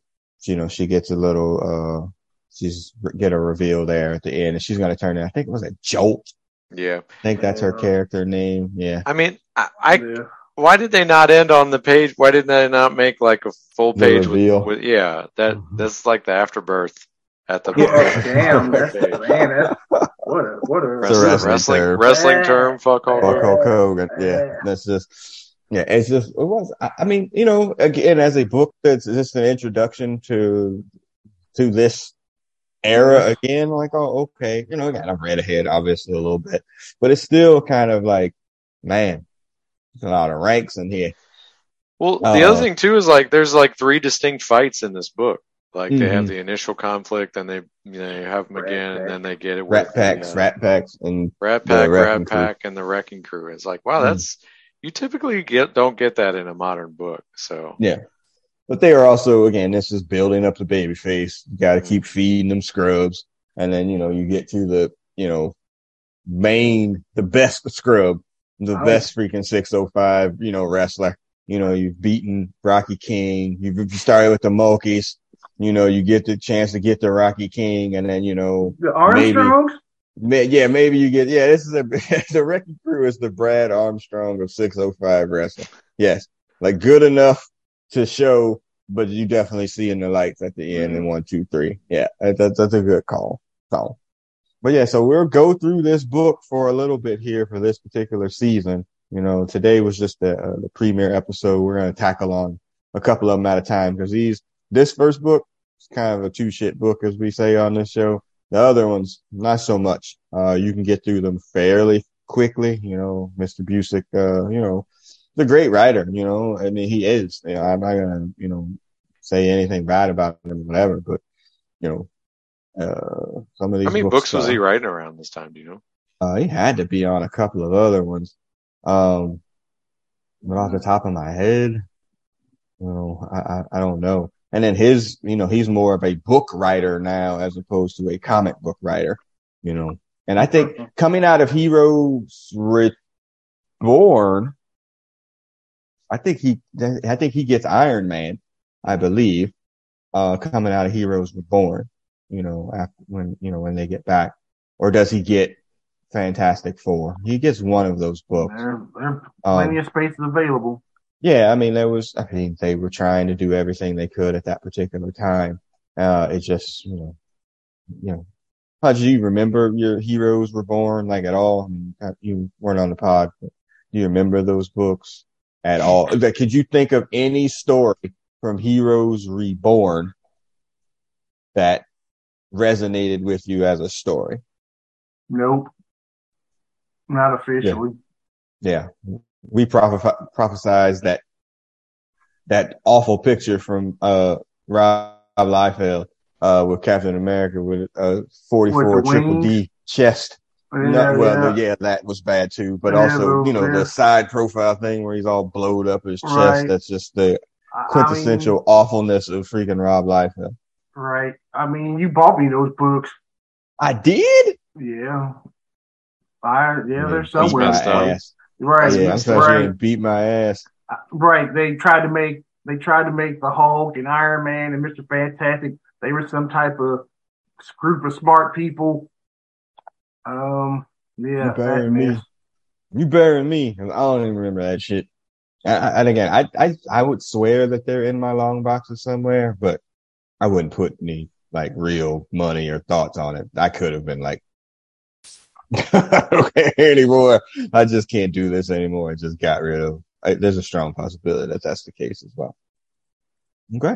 you know, she gets a little, uh, she's get a reveal there at the end and she's going to turn in, I think it was a Jolt. Yeah, I think that's her character name. Yeah. I mean, I, I yeah. why did they not end on the page? Why didn't they not make like a full page reveal. with, with yeah? That Mhm. that's like the afterbirth at the Oh, damn, that's page. man, that's what a what a wrestling wrestling wrestling, term. wrestling Yeah. term. Fuck all. Fuck Yeah. Hulk Hogan. Yeah, Yeah. that's just yeah. It's just it was. I, I mean, you know, again, as a book that's just an introduction to to this era again. Like, oh, okay, you know, again, I've read ahead obviously a little bit, but it's still kind of like, man, there's a lot of ranks in here. Well, the Uh, other thing too is like there's like three distinct fights in this book. Like they have Mhm. the initial conflict, then they you know, they have them Rat again, Pack. and then they get it with Rat packs, the, uh, rat packs, and Rat Pack, Rat Crew. Pack, and the Wrecking Crew. It's like, wow, Mm. that's you typically get don't get that in a modern book. So yeah. But they are also again, this is building up the baby face. You got to mm-hmm. keep feeding them scrubs, and then you know you get to the you know main, the best scrub, the Oh. best freaking six oh five, you know wrestler. You know you've beaten Rocky King. You've you started with the Mulkeys. You know you get the chance to get the Rocky King, and then you know The Armstrongs. May, yeah, maybe you get, yeah, this is a, the wrecking crew is the Brad Armstrong of 605 wrestling. Yes. Like good enough to show, but you definitely see in the lights at the end in one, two, three. Yeah. That's, that's a good call. So, but yeah, so we'll go through this book for a little bit here for this particular season. You know, today was just the, uh, the premiere episode. We're going to tackle on a couple of them at a time because these, this first book is kind of a two shit book, as we say on this show. The other ones, not so much. Uh, you can get through them fairly quickly. You know, Mr. Busiek, uh, you know, the great writer, you know, I mean, he is, you know, I'm not going to, you know, say anything bad about him, whatever, but, you know, uh, some of these how many books was uh, he writing around this time? Do you know? uh, he had to be on a couple of other ones. Um, but off the top of my head, you know, I, I, I don't know. And then his, you know, he's more of a book writer now as opposed to a comic book writer, you know. And I think coming out of Heroes Reborn, I think he, I think he gets Iron Man. I believe, uh, coming out of Heroes Reborn, you know, after when, you know, when they get back, or does he get Fantastic Four? He gets one of those books. There, there are plenty Um, of spaces available. Yeah, I mean, there was, I mean, they were trying to do everything they could at that particular time. Uh, it just, you know, you know, how do you remember your Heroes Reborn like at all? I mean, uh, you weren't on the pod, but do you remember those books at all? Like, could you think of any story from Heroes Reborn that resonated with you as a story? Nope. Not officially. Yeah. We prophe- prophesized that, that awful picture from, uh, Rob Liefeld, uh, with Captain America with a 44 With triple? D chest. Yeah, No, well, yeah. yeah. that was bad too. But Yeah, also, you know, yeah. the side profile thing where he's all blowed up his chest. Right. That's just the I- I quintessential mean, awfulness of freaking Rob Liefeld. right. I mean, you bought me those books. I did? Yeah. I yeah, they're somewhere. Messed my up. ass. Right. Yeah, I'm sorry you right. didn't beat my ass. Right. They tried to make they tried to make the Hulk and Iron Man and Mr. Fantastic. They were some type of group of smart people. Um. Yeah. You better than me. You better than me. I don't even remember that shit. I, I- and again, I, I, I would swear that they're in my long boxes somewhere, but I wouldn't put any like real money or thoughts on it. I could have been like, I don't care anymore. I just can't do this anymore. I just got rid of. I, there's a strong possibility that that's the case as well. Okay.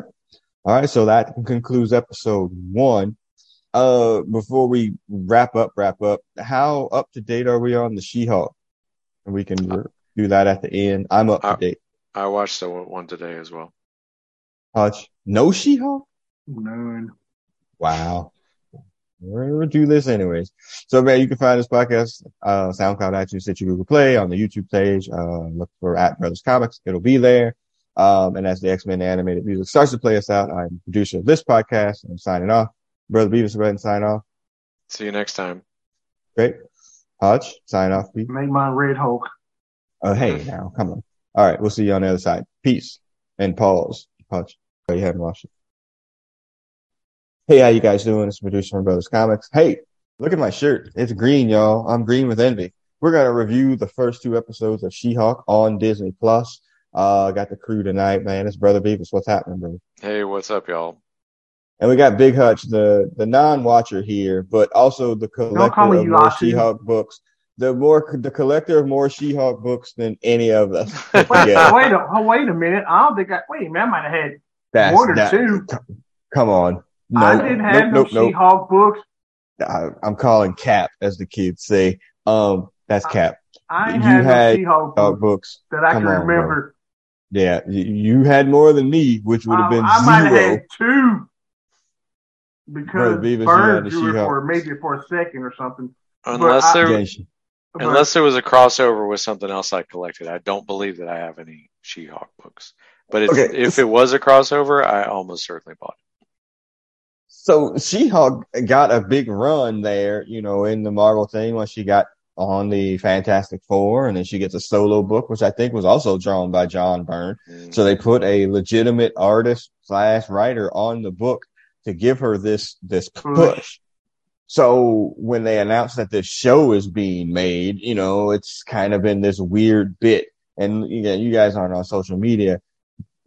All right. So that concludes episode one. Uh, before we wrap up, wrap up, how up to date are we on the She-Hulk? And we can re- do that at the end. I'm up to Uh, date. I watched the one today as well. Hutch, no She-Hulk? None. Wow. We're gonna do this anyways. So man, you can find this podcast, uh, SoundCloud, iTunes, Stitcher, Google Play on the YouTube page. Uh, look for at Brothers Comics. It'll be there. Um, and as the X-Men animated music starts to play us out, I'm producer of this podcast. I'm signing off. Brother Beavis, go ahead and sign off. See you next time. Great. Hodge, sign off. Beavis. Make my Red Hulk. Oh, hey, now, come on. All right, we'll see you on the other side. Peace and pause. Hutch, go ahead and watch it. Hey, how you guys doing? It's producer from Brothers Comics. Hey, look at my shirt. It's green, y'all. I'm green with envy. We're gonna review the first two episodes of She-Hulk on Disney Plus. Uh, got the crew tonight, man. It's Brother Beavis. What's happening, bro? Hey, what's up, y'all? And we got Big Hutch, the the non-watcher here, but also the collector of more She-Hulk books. The more the collector of more She-Hulk books than any of us. Wait, Yeah. wait, a, oh, wait a minute. I don't think I. Wait Man. I might have had. That's One or that- two. c- Come on. No, I didn't have nope, no nope, nope. She-Hulk books. I, I'm calling Cap, as the kids say. Um, that's Cap. I ain't You had, had no She-Hulk Dog books books. that I come can on, bro. remember. Yeah, you, you had more than me, which would have I, been I might have had two because Beavis, you had Bird drew it She-Hulk. for maybe for a second or something. Unless there, Yeah, she- But unless there was a crossover with something else I collected, I don't believe that I have any She-Hulk books. But it's, Okay. if it was a crossover, I almost certainly bought it. So She-Hulk got a big run there, you know, in the Marvel thing when she got on the Fantastic Four, and then she gets a solo book, which I think was also drawn by John Byrne. Mm. So they put a legitimate artist slash writer on the book to give her this this push. So when they announced that this show is being made, you know, it's kind of in this weird bit. And you, you guys aren't on social media.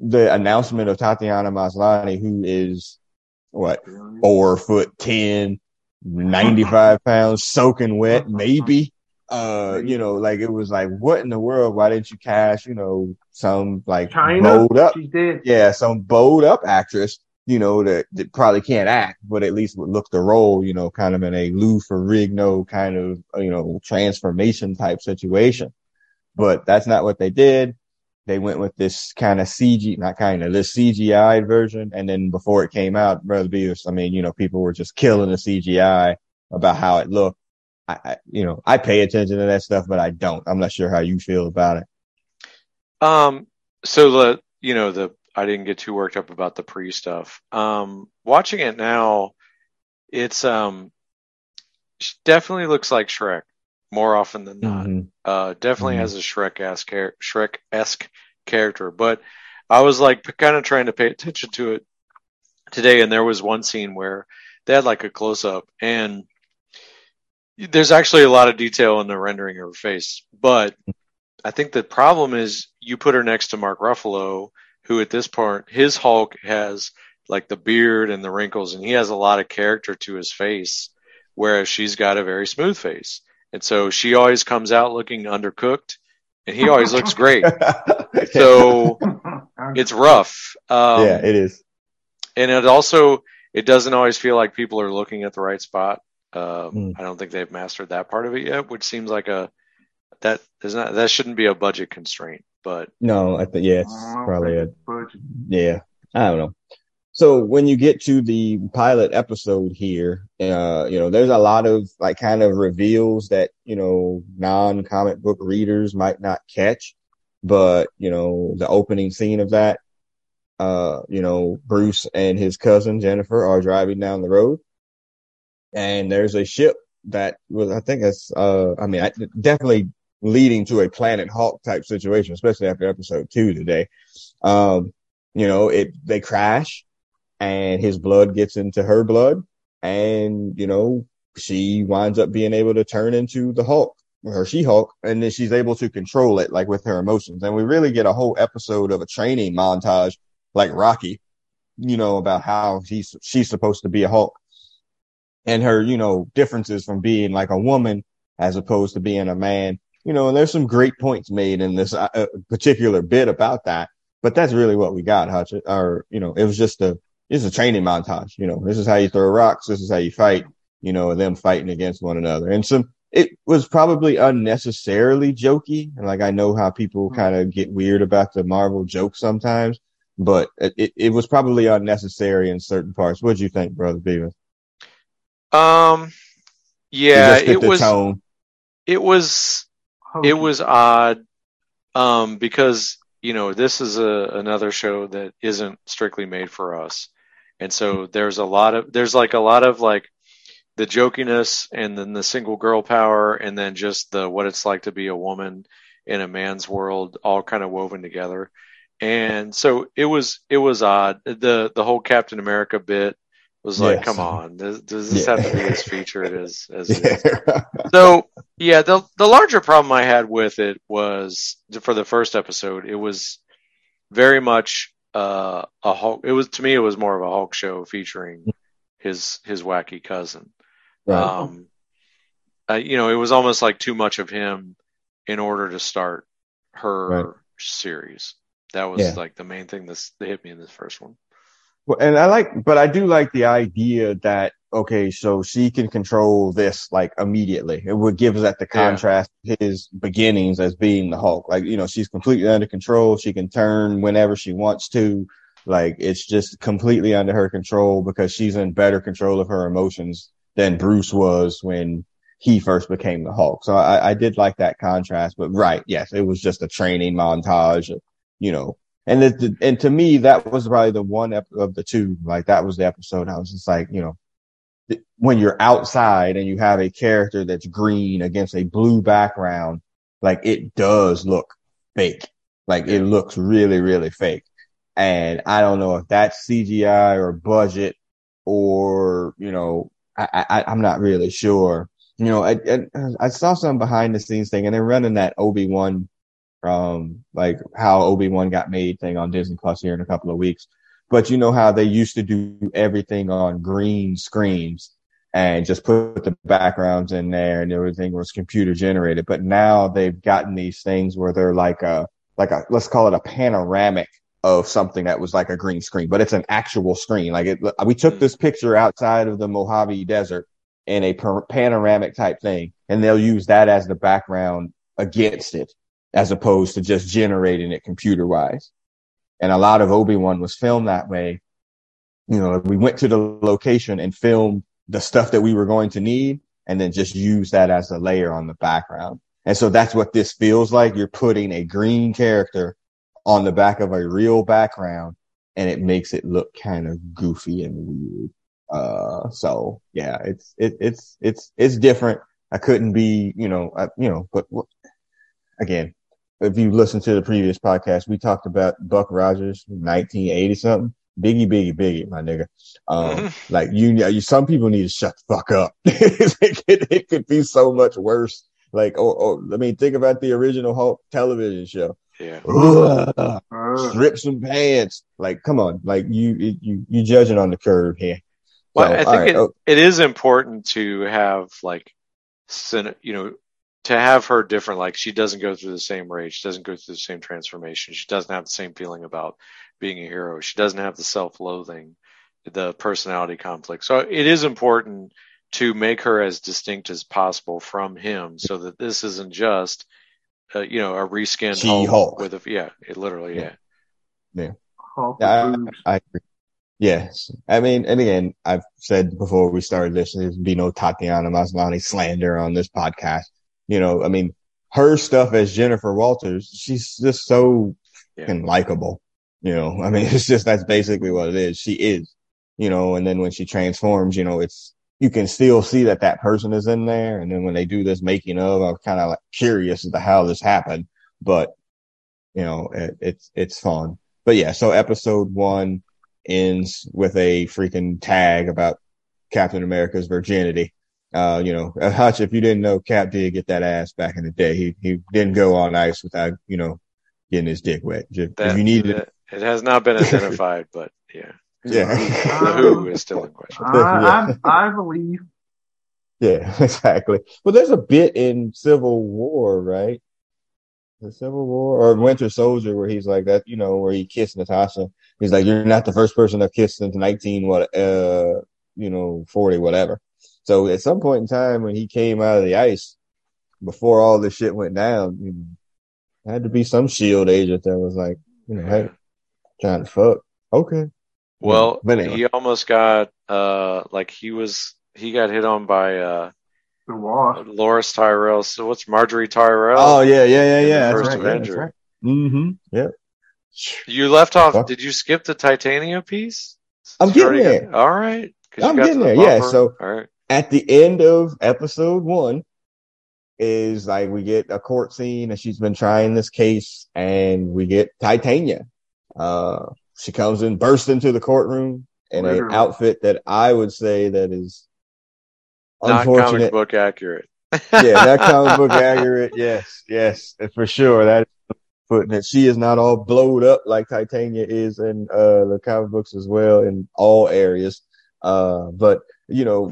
The announcement of Tatiana Maslany, who is what four foot ten, 95 pounds, soaking wet, maybe. Uh, you know, like it was like, what in the world? Why didn't you cast, you know, some like China, bowed up she did. yeah, some bowed up actress, you know, that, that probably can't act, but at least would look the role, you know, kind of in a Lou Ferrigno kind of, you know, transformation type situation. But that's not what they did. They went with this kind of CG, not kind of this CGI version. And then before it came out, Brother Beavis, I mean, you know, people were just killing the CGI about how it looked. I, I, you know, I pay attention to that stuff, but I don't. I'm not sure how you feel about it. Um, so the, you know, the, I didn't get too worked up about the pre stuff. Um, watching it now, it's, um, definitely looks like Shrek more often than not. Mhm. Uh, definitely Mhm. has a Shrek esque Shrek esque character, but I was like kind of trying to pay attention to it today, and there was one scene where they had like a close up, and there's actually a lot of detail in the rendering of her face, but I think the problem is you put her next to Mark Ruffalo, who at this point his Hulk has like the beard and the wrinkles, and he has a lot of character to his face, whereas she's got a very smooth face, and so she always comes out looking undercooked, and he always looks great. So it's rough. Um, yeah, it is. and it also it doesn't always feel like people are looking at the right spot. Um, Mm. I don't think they've mastered that part of it yet, which seems like a that is not that shouldn't be a budget constraint. But No, I think yeah, it's probably a budget. Yeah, I don't know. So when you get to the pilot episode here, uh, you know, there's a lot of like kind of reveals that, you know, non comic book readers might not catch. But, you know, the opening scene of that, uh, you know, Bruce and his cousin Jennifer are driving down the road and there's a ship that was, I think it's, uh, I mean, I, definitely leading to a Planet Hulk type situation, especially after episode two today. Um, you know, it, they crash and his blood gets into her blood and, you know, she winds up being able to turn into the Hulk or she Hulk and then she's able to control it like with her emotions. And we really get a whole episode of a training montage like Rocky, you know, about how he's, she's supposed to be a Hulk and her, you know, differences from being like a woman as opposed to being a man, you know, and there's some great points made in this uh, particular bit about that. But that's really what we got, Hutch. Or, you know, it was just a, it's a training montage. You know, this is how you throw rocks. This is how you fight, you know, them fighting against one another. And some, it was probably unnecessarily jokey. And like, I know how people kind of get weird about the Marvel joke sometimes, but it, it, it was probably unnecessary in certain parts. What'd you think, brother Beavis? um, yeah, it was tone. it was it was odd um, because you know this is a another show that isn't strictly made for us, and so there's a lot of there's like a lot of like the jokiness and then the single girl power and then just the what it's like to be a woman in a man's world all kind of woven together and so it was it was odd the the whole captain america bit was like Yes. come on does, does this Yeah. have to be as featured as as it is? Yeah. so yeah the the larger problem i had with it was for the first episode it was very much uh a hulk it was to me it was more of a hulk show featuring his his wacky cousin right. um uh, you know it was almost like too much of him in order to start her Right. series that was Yeah. like the main thing that hit me in this first one and I like, but I do like the idea that, okay, so she can control this like immediately. It would give us that the contrast to his beginnings as being the Hulk. Like, you know, she's completely under control. She can turn whenever she wants to. Like, it's just completely under her control because she's in better control of her emotions than Bruce was when he first became the Hulk. So I, I did like that contrast, but right. Yes, it was just a training montage of, you know, and and to me, that was probably the one ep- of the two. Like that was the episode. I was just like, you know, th- when you're outside and you have a character that's green against a blue background, like it does look fake. Like it looks really, really fake. And I don't know if that's CGI or budget or, you know, I, I, I'm not really sure. You know, I, I, I saw some behind the scenes thing and they're running that Obi-Wan um, like how Obi-Wan got made thing on Disney Plus here in a couple of weeks. But you know how they used to do everything on green screens and just put the backgrounds in there and everything was computer generated. But now they've gotten these things where they're like a, like a, let's call it a panoramic of something that was like a green screen, but it's an actual screen. Like it, we took this picture outside of the Mojave Desert in a per- panoramic type thing, and they'll use that as the background against it as opposed to just generating it computer wise. And a lot of Obi-Wan was filmed that way. You know, we went to the location and filmed the stuff that we were going to need and then just use that as a layer on the background. And so that's what this feels like. You're putting a green character on the back of a real background and it makes it look kind of goofy and weird. Uh, so yeah, it's, it, it's, it's, it's different. I couldn't be, you know, I, you know, but again, if you listen to the previous podcast, we talked about Buck Rogers, 1980 something. Biggie, biggie, biggie, my nigga. Um, mm-hmm. like you, you, some people need to shut the fuck up. it, could, it, could be so much worse. Like, oh, oh, I mean, think about the original Hulk television show. Yeah. Ugh, strip some pants. Like, come on. Like you, you, you judging on the curve here. Well, so, I think right. it, oh. it is important to have like, you know, to have her different. Like she doesn't go through the same rage, she doesn't go through the same transformation. She doesn't have the same feeling about being a hero. She doesn't have the self-loathing, the personality conflict. So it is important to make her as distinct as possible from him, so that this isn't just, uh, you know, a reskinned Hulk, Hulk, with a yeah, it literally yeah, yeah. yeah. yeah I, I agree. Yes. I mean, and again, I've said before we started this, there's be no Tatiana Maslany slander on this podcast. You know, I mean, her stuff as Jennifer Walters, she's just so yeah. likable. You know, I mean, it's just, that's basically what it is. She is, you know, and then when she transforms, you know, it's, you can still see that that person is in there. And then when they do this making of, I'm kind of like curious as to how this happened, but you know, it, it's, it's fun. But yeah, so episode one ends with a freaking tag about Captain America's virginity. Uh, you know, Hutch, if you didn't know, Cap did get that ass back in the day. He, he didn't go on ice without, you know, getting his dick wet. If, that, if you needed it, it has not been identified, but yeah. Yeah. the who is still in question. I, yeah. I, I believe. Yeah, exactly. Well, there's a bit in Civil War, right? The Civil War or Winter Soldier where he's like that, you know, where he kissed Natasha. He's like, you're not the first person I've kissed since 19, what, uh, you know, 40, whatever. So at some point in time when he came out of the ice, before all this shit went down, you know, had to be some shield agent that was like, you know, hey, trying to fuck. Okay. Well, anyway. he almost got uh like he was he got hit on by uh the Wasp. Loras Tyrell. So what's Margaery Tyrell? Oh yeah, yeah, yeah, yeah. First right, Avenger. Yeah, right. Mm-hmm. Yep. You left off. Fuck. Did you skip the Titania piece? I'm getting there. all right. I'm getting there. Yeah. So all right. At the end of episode one, is like we get a court scene and she's been trying this case and we get Titania. Uh, she comes in, bursts into the courtroom in an outfit that I would say that is not comic book accurate. yeah, not comic book accurate. Yes, yes, for sure. That putting it. She is not all blowed up like Titania is in uh, the comic books as well in all areas. Uh, but you know,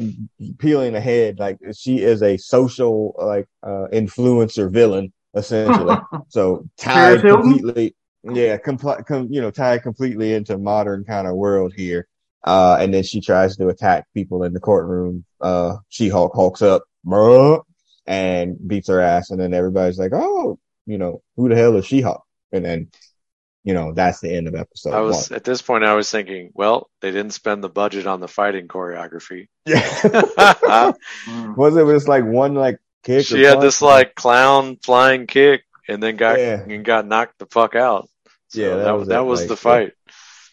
peeling ahead, like she is a social like uh, influencer villain essentially. so tied completely, yeah, compl- com- you know, tied completely into modern kind of world here. Uh, and then she tries to attack people in the courtroom. Uh, She Hulk hulks up Bruh! and beats her ass, and then everybody's like, "Oh, you know, who the hell is She Hulk?" And then you know, that's the end of episode. I was one. at this point. I was thinking, well, they didn't spend the budget on the fighting choreography. Yeah, was it was like one like kick? She had this like clown flying kick, and then got yeah. and got knocked the fuck out. So yeah, that, that was that was like, the fight.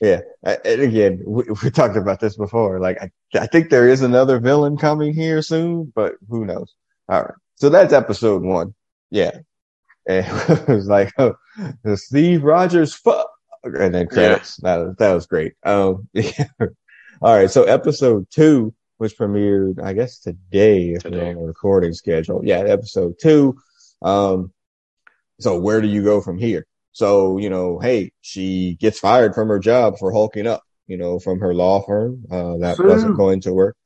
Yeah, and again, we, we talked about this before. Like, I, I think there is another villain coming here soon, but who knows? All right, so that's episode one. Yeah, and it was like, oh, Steve Rogers, fuck, and then credits. Yeah. That, that was great. Um, yeah. all right. So episode two, which premiered, I guess today, if today. you're on the recording schedule. Yeah, episode two. Um, so where do you go from here? So, you know, hey, she gets fired from her job for hulking up, you know, from her law firm. Uh, that wasn't going to work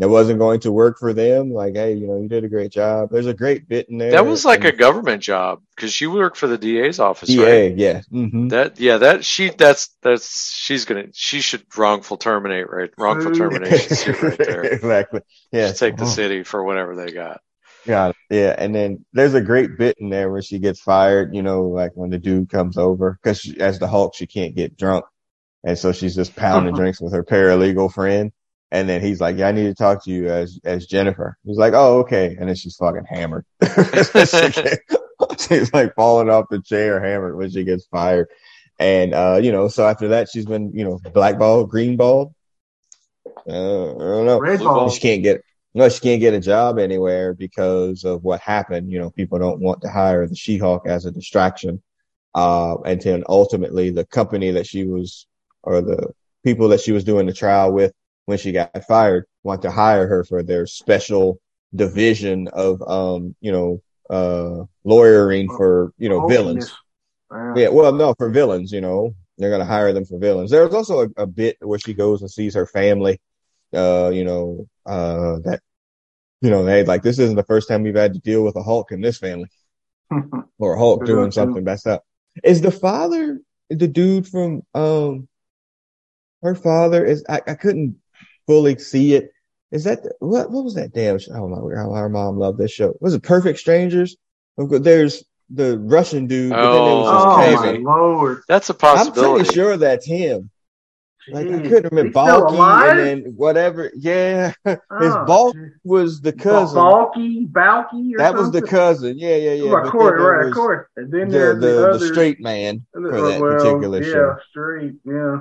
it wasn't going to work for them. Like, hey, you know, you did a great job. There's a great bit in there. That was like and, a government job because she worked for the DA's office. DA, right? yeah. Mm-hmm. That, yeah, that she, that's that's she's gonna, she should wrongful terminate, right? Wrongful termination right there. exactly. Yeah. take the city for whatever they got. Got it. Yeah. And then there's a great bit in there where she gets fired, you know, like when the dude comes over, cause as the Hulk, she can't get drunk. And so she's just pounding drinks with her paralegal friend. And then he's like, yeah, I need to talk to you as, as Jennifer. He's like, oh, okay. And then she's fucking hammered. she's like falling off the chair hammered when she gets fired. And, uh, you know, so after that, she's been, you know, black ball, green ball. Uh, I don't know. Red ball. She can't get, no, she can't get a job anywhere because of what happened. You know, people don't want to hire the She-Hulk as a distraction. Uh, and then ultimately the company that she was, or the people that she was doing the trial with when she got fired want to hire her for their special division of, um, you know, uh, lawyering for, you know, villains. Wow. Yeah, well, no, for villains, you know, they're gonna hire them for villains. There's also a, a bit where she goes and sees her family, uh, you know, uh, that, you know, they like this isn't the first time we've had to deal with a Hulk in this family or a Hulk doing something messed up. Is the father the dude from um her father? Is I, I couldn't fully see it. Is that what? What was that damn? Show? Oh my! How our mom loved this show. Was it Perfect Strangers? There's the Russian dude, but then there Oh. was Oh this my Kevin. lord! That's a I'm pretty sure that's him. Like I couldn't remember He's still Balki alive? and then whatever. Yeah, his Oh, Balk jeez. was the cousin. Balki, Balki, or That was the cousin. Yeah, yeah, yeah. Right, But Corey, right, of course. And then the there's the, the, the straight man uh, for that well, particular yeah, show. straight, yeah.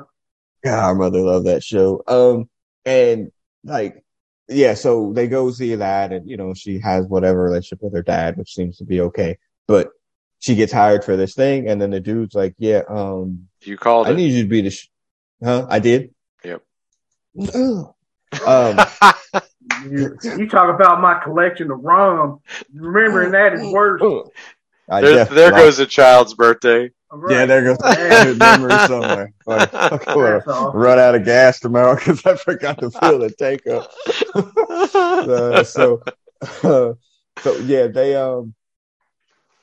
God, our mother loved that show. Um, and like, yeah, so they go see that, and you know, she has whatever relationship with her dad, which seems to be okay. But she gets hired for this thing, and then the dude's like, "Yeah, um, You called I it. need you to be the, sh-. huh? I did. Yep. Ugh. Um, You, you talk about my collection of rum. Remembering that is worse. I there, there like- goes a child's birthday. Yeah, there goes memory somewhere. Like, I'm gonna awesome. run out of gas tomorrow because I forgot to fill the tank up. Uh, so, uh, so yeah, they um,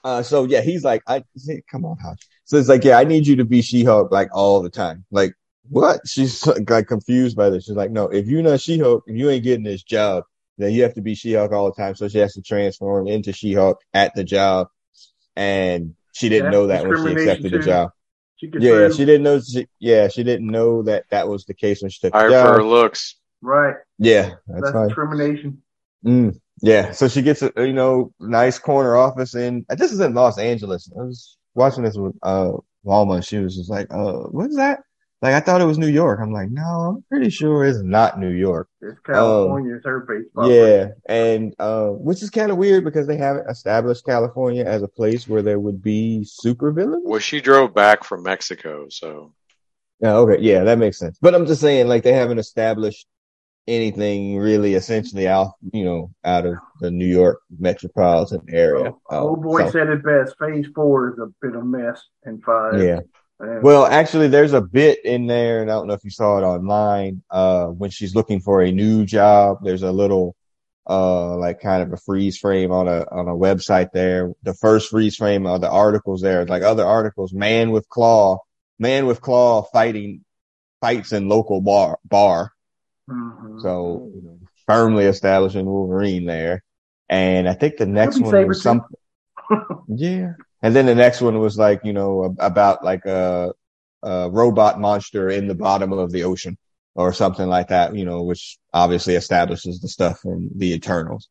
uh, so yeah, he's like, I see, come on, Hodge. So it's like, yeah, I need you to be She-Hulk like all the time. Like, what? She's like confused by this. She's like, no, if you're not She-Hulk, if you ain't getting this job, then you have to be She-Hulk all the time. So she has to transform into She-Hulk at the job, and she didn't That's know that when she discrimination accepted the job. She could Yeah, prove- she didn't know. She, yeah, she didn't know that that was the case when she took the Hired for her looks. right. Yeah, that's That's fine. discrimination. Mm, yeah, so she gets a you know nice corner office in. This is in Los Angeles. I was watching this with uh Walma. and She was just like, "Uh, what's that?" Like I thought it was New York. I'm like, no, I'm pretty sure it's not New York. It's California. it's her base. property. Yeah, and uh, which is kind of weird because they haven't established California as a place where there would be super supervillains. Well, she drove back from Mexico, so Yeah, okay, yeah, that makes sense. But I'm just saying, like, they haven't established anything really essentially out, you know, out of the New York metropolitan area. Well, old boy So, said it best. Phase four is a bit of mess and five. yeah. Well, actually, there's a bit in there, and I don't know if you saw it online. Uh, when she's looking for a new job, there's a little, uh, like kind of a freeze frame on a on a website there. The first freeze frame of the articles there, like other articles, man with claw, man with claw fighting fights in local bar bar. Mhm. So you know, firmly establishing Wolverine there. And I think the next one was something. yeah. And then the next one was like, you know, about like a, a robot monster in the bottom of the ocean or something like that, you know, which obviously establishes the stuff from the Eternals.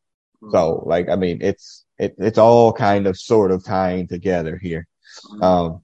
So like, I mean, it's, it, it's all kind of sort of tying together here. Mhm. Um,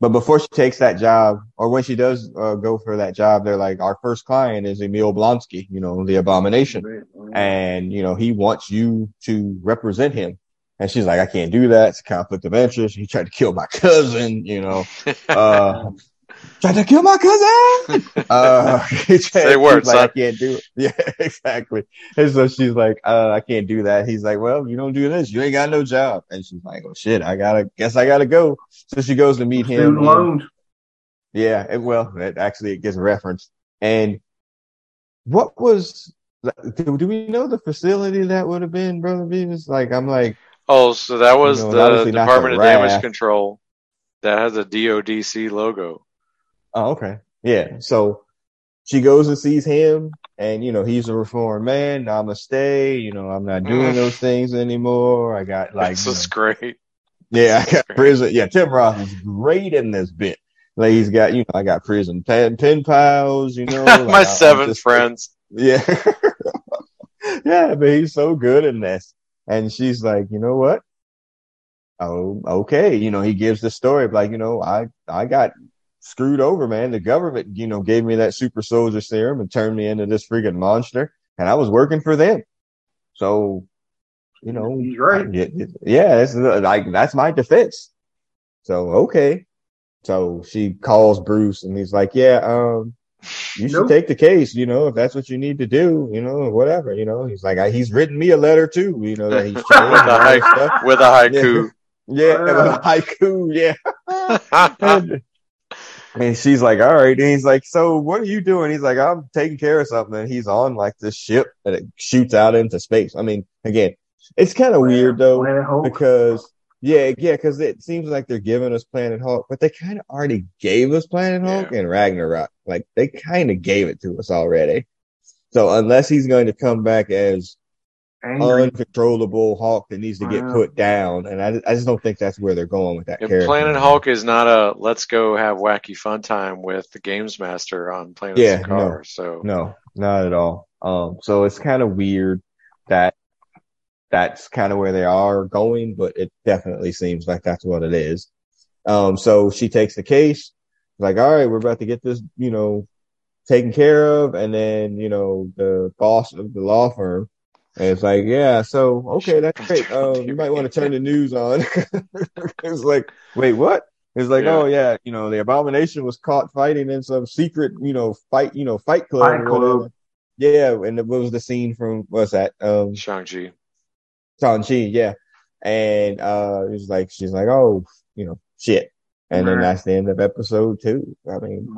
but before she takes that job, or when she does uh, go for that job, they're like, our first client is Emil Blonsky, you know, the abomination. Mhm. And, you know, he wants you to represent him. And she's like, I can't do that. It's a conflict of interest. He tried to kill my cousin, you know, uh, tried to kill my cousin. Uh, he tried- Say words, like, son. I can't do it. Yeah, exactly. And so she's like, uh, I can't do that. He's like, well, you don't do this. You ain't got no job. And she's like, oh shit, I gotta, guess I gotta go. So she goes to meet him. Student yeah, it, well, it actually it gets referenced. And what was do, do we know the facility that would have been, brother Beavis? Like, I'm like, oh, so that was know, the Department of Damage. Control that has a DODC logo. oh, okay, yeah. So she goes and sees him, and you know he's a reformed man. Namaste. You know, I'm not doing Mm. those things anymore. I got like, this is know, great. yeah, I got prison. Yeah, Tim Roth is great in this bit. Like he's got, you know, I got prison pen, pen pals. You know, like, My I- seven just- friends. Yeah. yeah, but he's so good in this. And she's like, you know what? Oh, okay. You know, he gives the story of like, you know, I, I got screwed over, man. The government, you know, gave me that super soldier serum and turned me into this freaking monster. And I was working for them. So, you know, He's right. yeah, it's like that's my defense. So okay. So she calls Bruce and he's like, yeah, um, you should Nope. take the case, you know, if that's what you need to do, you know, whatever, you know. He's like, I, he's written me a letter too, you know, that he's changed and all that stuff. with a haiku. Yeah, with a Uh. haiku, yeah. and, and she's like, all right. And he's like, so what are you doing? He's like, I'm taking care of something. And he's on like this ship and it shoots out into space. I mean, again, it's kind of weird though because yeah, yeah, because it seems like they're giving us Planet Hulk, but they kind of already gave us Planet Hulk Yeah. and Ragnarok. Like they kind of gave it to us already. So unless he's going to come back as Angry. uncontrollable Hulk that needs to get Wow. put down, and I, I just don't think that's where they're going with that And character. Planet Hulk is not a let's go have wacky fun time with the games master on Planet Yeah, Sakaar. So No, not at all. Um, so it's kind of weird that that's kind of where they are going, but it definitely seems like that's what it is. Um, so she takes the case, like, all right, we're about to get this, you know, taken care of. And then, you know, the boss of the law firm is like, yeah, so, okay, that's great. Um, you might want to turn the news on. it's like, wait, what? It's like, Yeah. oh yeah, you know, the abomination was caught fighting in some secret, you know, fight, you know, fight club. Fight club. Yeah, and it was the scene from what's that? Um, Shang-Chi. Shang-Chi, yeah. And uh it was like she's like, Oh, you know, shit. And then that's the end of episode two. I mean,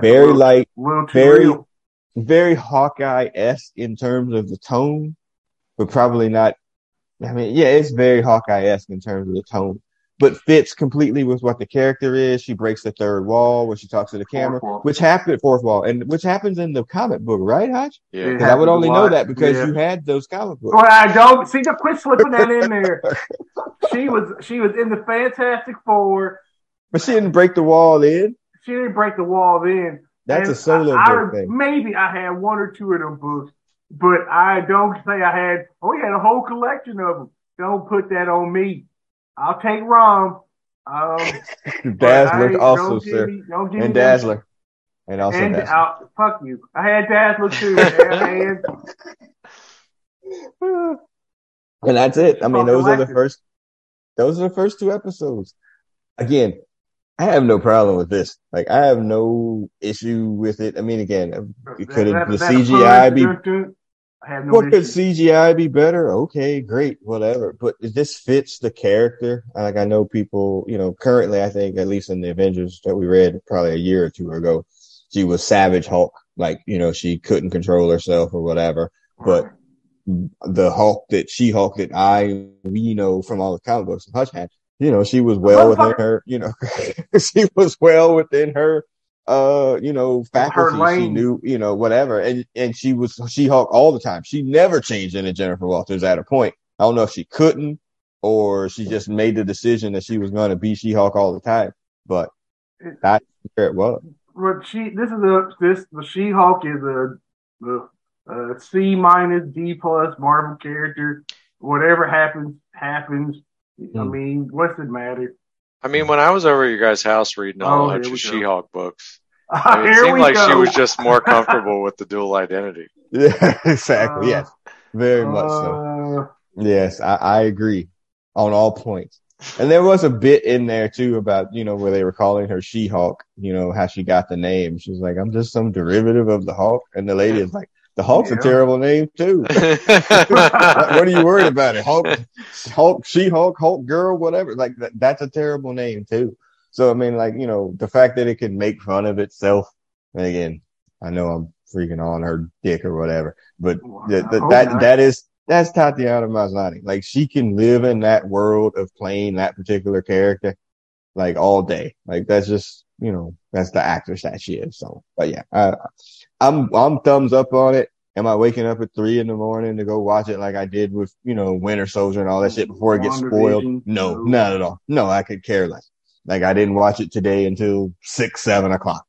very little, like little very- real. very Hawkeye esque in terms of the tone, but probably not I mean, yeah, it's very Hawkeye esque in terms of the tone. But fits completely with what the character is. She breaks the third wall when she talks to the camera, wall. which happened fourth wall, and which happens in the comic book, right, Hodge? Yeah. Yeah. 'Cause I would only know that because yeah. you had those comic books. Well, I don't see. the quit slipping that in there. She was she was in the Fantastic Four. But she didn't break the wall in. She didn't break the wall then. That's a solo I, book I, thing. Maybe I had one or two of them books, but I don't say I had. Oh, we had a whole collection of them. Don't put that on me. I'll take Rom. Um, Dazzler also, sir. me- And Dazzler. And also And Dazzler. uh, fuck you. I had Dazzler too. and, and that's it. I mean, those are the first, those are the first two episodes. Again, I have no problem with this. Like, I have no issue with it. I mean, again, could the CGI be. I have no what could. CGI be better? Okay, great, whatever. But this fits the character. Like, I know people, you know, currently, I think, at least in the Avengers that we read probably a year or two ago, she was Savage Hulk. Like, you know, she couldn't control herself or whatever. But the Hulk that she Hulk that I we know from all the comic books and Hush had, you know, she was well within her, you know, she was well within her, uh, you know, faculty. She knew, you know, whatever, and and she was she Hulk all the time. She never changed into Jennifer Walters at a point. I don't know if she couldn't or she just made the decision that she was going to be She Hulk all the time, but that's where it was. But she, this is a this the She Hulk is a, a, a C minus D plus Marvel character. Whatever happens, happens. I Hmm. mean, what's it matter? I mean, when I was over at your guys' house reading all Oh, the here extra we go. She-Hulk books, I mean, it seemed like go. she was just more comfortable with the dual identity. Yeah, exactly. Uh, yes, very much so. Uh, Yes, I, I agree on all points. And there was a bit in there too about, you know, where they were calling her She-Hulk, you know, how she got the name. She's like, I'm just some derivative of the Hulk. And the lady is like, the Hulk's Yeah. a terrible name too. what, what are you worried about it? Hulk, Hulk, She-Hulk, Hulk girl, whatever. Like that, that's a terrible name too. So, I mean, like, you know, the fact that it can make fun of itself. And again, I know I'm freaking on her dick or whatever, but that, I that, that, not. that is, that's Tatiana Maslany. Like she can live in that world of playing that particular character like all day. Like that's just, you know, that's the actress that she is. So, but yeah, I, I'm, I'm thumbs up on it. Am I waking up at three in the morning to go watch it like I did with, you know, Winter Soldier and all that shit before it gets spoiled? No, No. not at all. No, I could care less. Like I didn't watch it today until six, seven o'clock.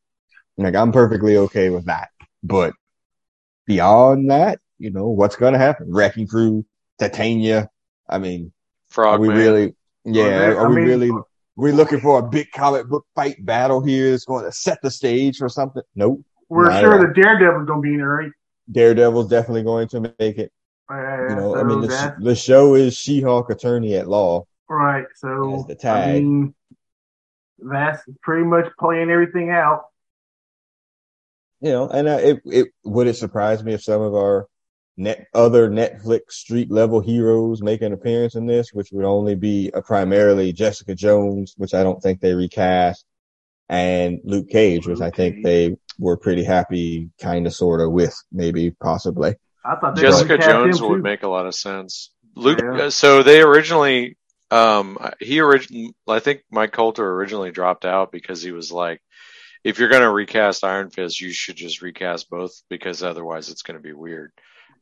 Like I'm perfectly okay with that. But beyond that, you know, what's going to happen? Wrecking Crew, Titania. I mean, are we Frogman. really, yeah, Well, are I we mean- really, uh, We're looking for a big comic book fight battle here that's going to set the stage for something? Nope. We're at sure the Daredevil's gonna be in there, right? Daredevil's definitely going to make it. Uh, You know, I mean, the, the show is She-Hulk Attorney at Law. right. So the I tag. mean, that's pretty much playing everything out. You know, and uh, it it would it surprise me if some of our net other Netflix street level heroes make an appearance in this, which would only be uh, primarily Jessica Jones, which I don't think they recast, and Luke Cage, which I think Cage. they were pretty happy, kind of, sort of, with maybe possibly. I thought Jessica Jones would too. make a lot of sense. Luke. Yeah. uh, So they originally, um, he originally, I think Mike Colter originally dropped out because he was like, if you're going to recast Iron Fist, you should just recast both because otherwise it's going to be weird.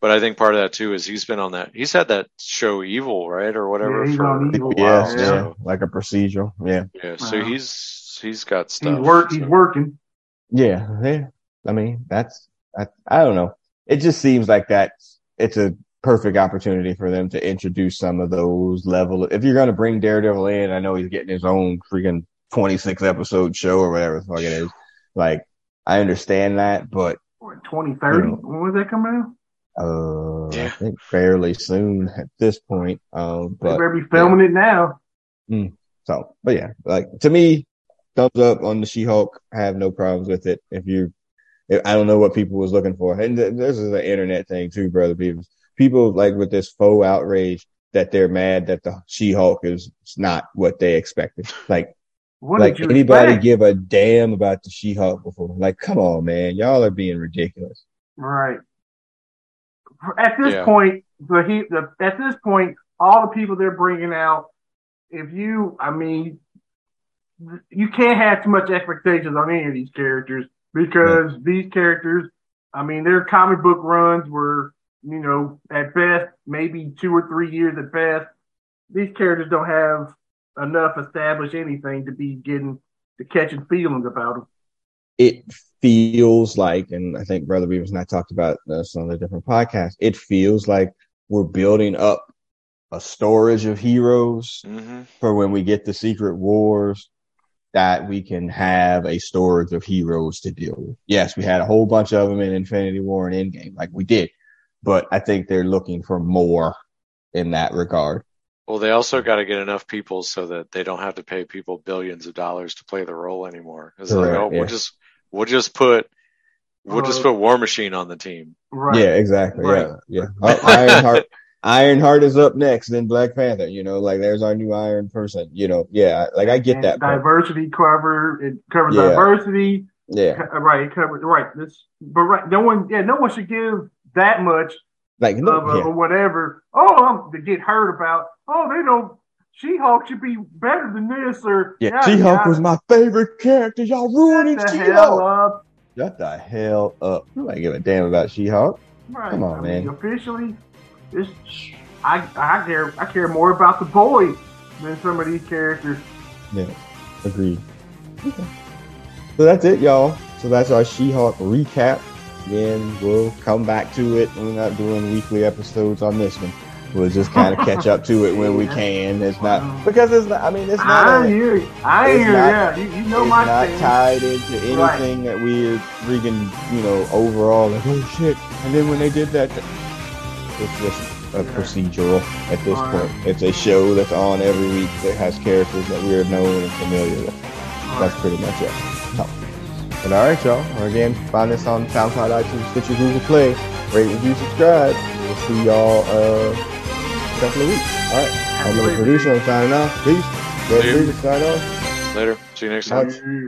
But I think part of that too is he's been on that. He's had that show Evil, right, or whatever. Yeah, for Evil. Yeah, while, yeah, so- like a procedural. Yeah, yeah. So Wow. he's he's got stuff. He's work. He's so- working. Yeah, yeah. I mean, that's I, I don't know. It just seems like that. It's a perfect opportunity for them to introduce some of those level. If you're going to bring Daredevil in, I know he's getting his own freaking 26 episode show or whatever the fuck it is. Like, I understand that, but Twenty thirty. Yeah. When was that coming out? uh, I think fairly soon at this point. Um, They but better be filming it now. So, but yeah, like to me, thumbs up on the She-Hulk. I have no problems with it. If you, if, I don't know what people was looking for, and th- this is an internet thing too, brother. People, people like with this faux outrage that they're mad that the She-Hulk is not what they expected. Like, What like did you anybody expect? give a damn about the She-Hulk before? Like, come on, man, y'all are being ridiculous. Right. At this Yeah. point, the he the at this point, all the people they're bringing out, if you, I mean, you can't have too much expectations on any of these characters because these characters, I mean, their comic book runs were, you know, at best maybe two or three years at best. These characters don't have enough established anything to be getting to catching feelings about them. it feels like, and I think Brother Beavers and I talked about this on a different podcast. It feels like we're building up a storage of heroes hmm for when we get the Secret Wars that we can have a storage of heroes to deal with. Yes, we had a whole bunch of them in Infinity War and Endgame, like we did, but I think they're looking for more in that regard. Well, they also got to get enough people so that they don't have to pay people billions of dollars to play the role anymore. It's like, oh, yeah. we'll just we'll just put we'll just Uh, put War Machine on the team. Right. Yeah, exactly. Right. Yeah, yeah. Oh, Ironheart, Ironheart is up next, then Black Panther. You know, like there's our new Iron person. You know, yeah, like I get And that. diversity cover it covers Yeah. diversity Yeah, right it covers right this but right no one yeah no one should give that much like no, a, yeah. or whatever oh um, to get heard about oh they don't She-Hulk should be better than this or Yeah, She-Hulk was my favorite character. Y'all ruining hell She-Hulk. Shut the hell up. Nobody give a damn about She-Hulk. right Come on, I mean, man. officially I I care I care more about the boys than some of these characters Yeah, agreed. Okay. So that's it, y'all. So that's our She-Hulk recap. Again, we'll come back to it. We're not doing weekly episodes on this one. We'll just kind of catch up to it when we can. It's not because it's not. I mean, it's not. I hear you I hear not- yeah you, you know it's my not thing tied into anything Right. that we're freaking, you know, overall like, oh shit. And then when they did that, th- it's just a procedural at this Right. point. It's a show that's on every week that has characters that we're known and familiar with. That's pretty much it. So, but all right, y'all. Again, find us on SoundCloud, iTunes, Stitcher, Google Play. Rate, review, subscribe. We'll see y'all uh, in a couple of weeks. All right. I'm the Later. producer. I'm signing off. Peace. Brother See sign off. Later. See you next time. Much. Yeah.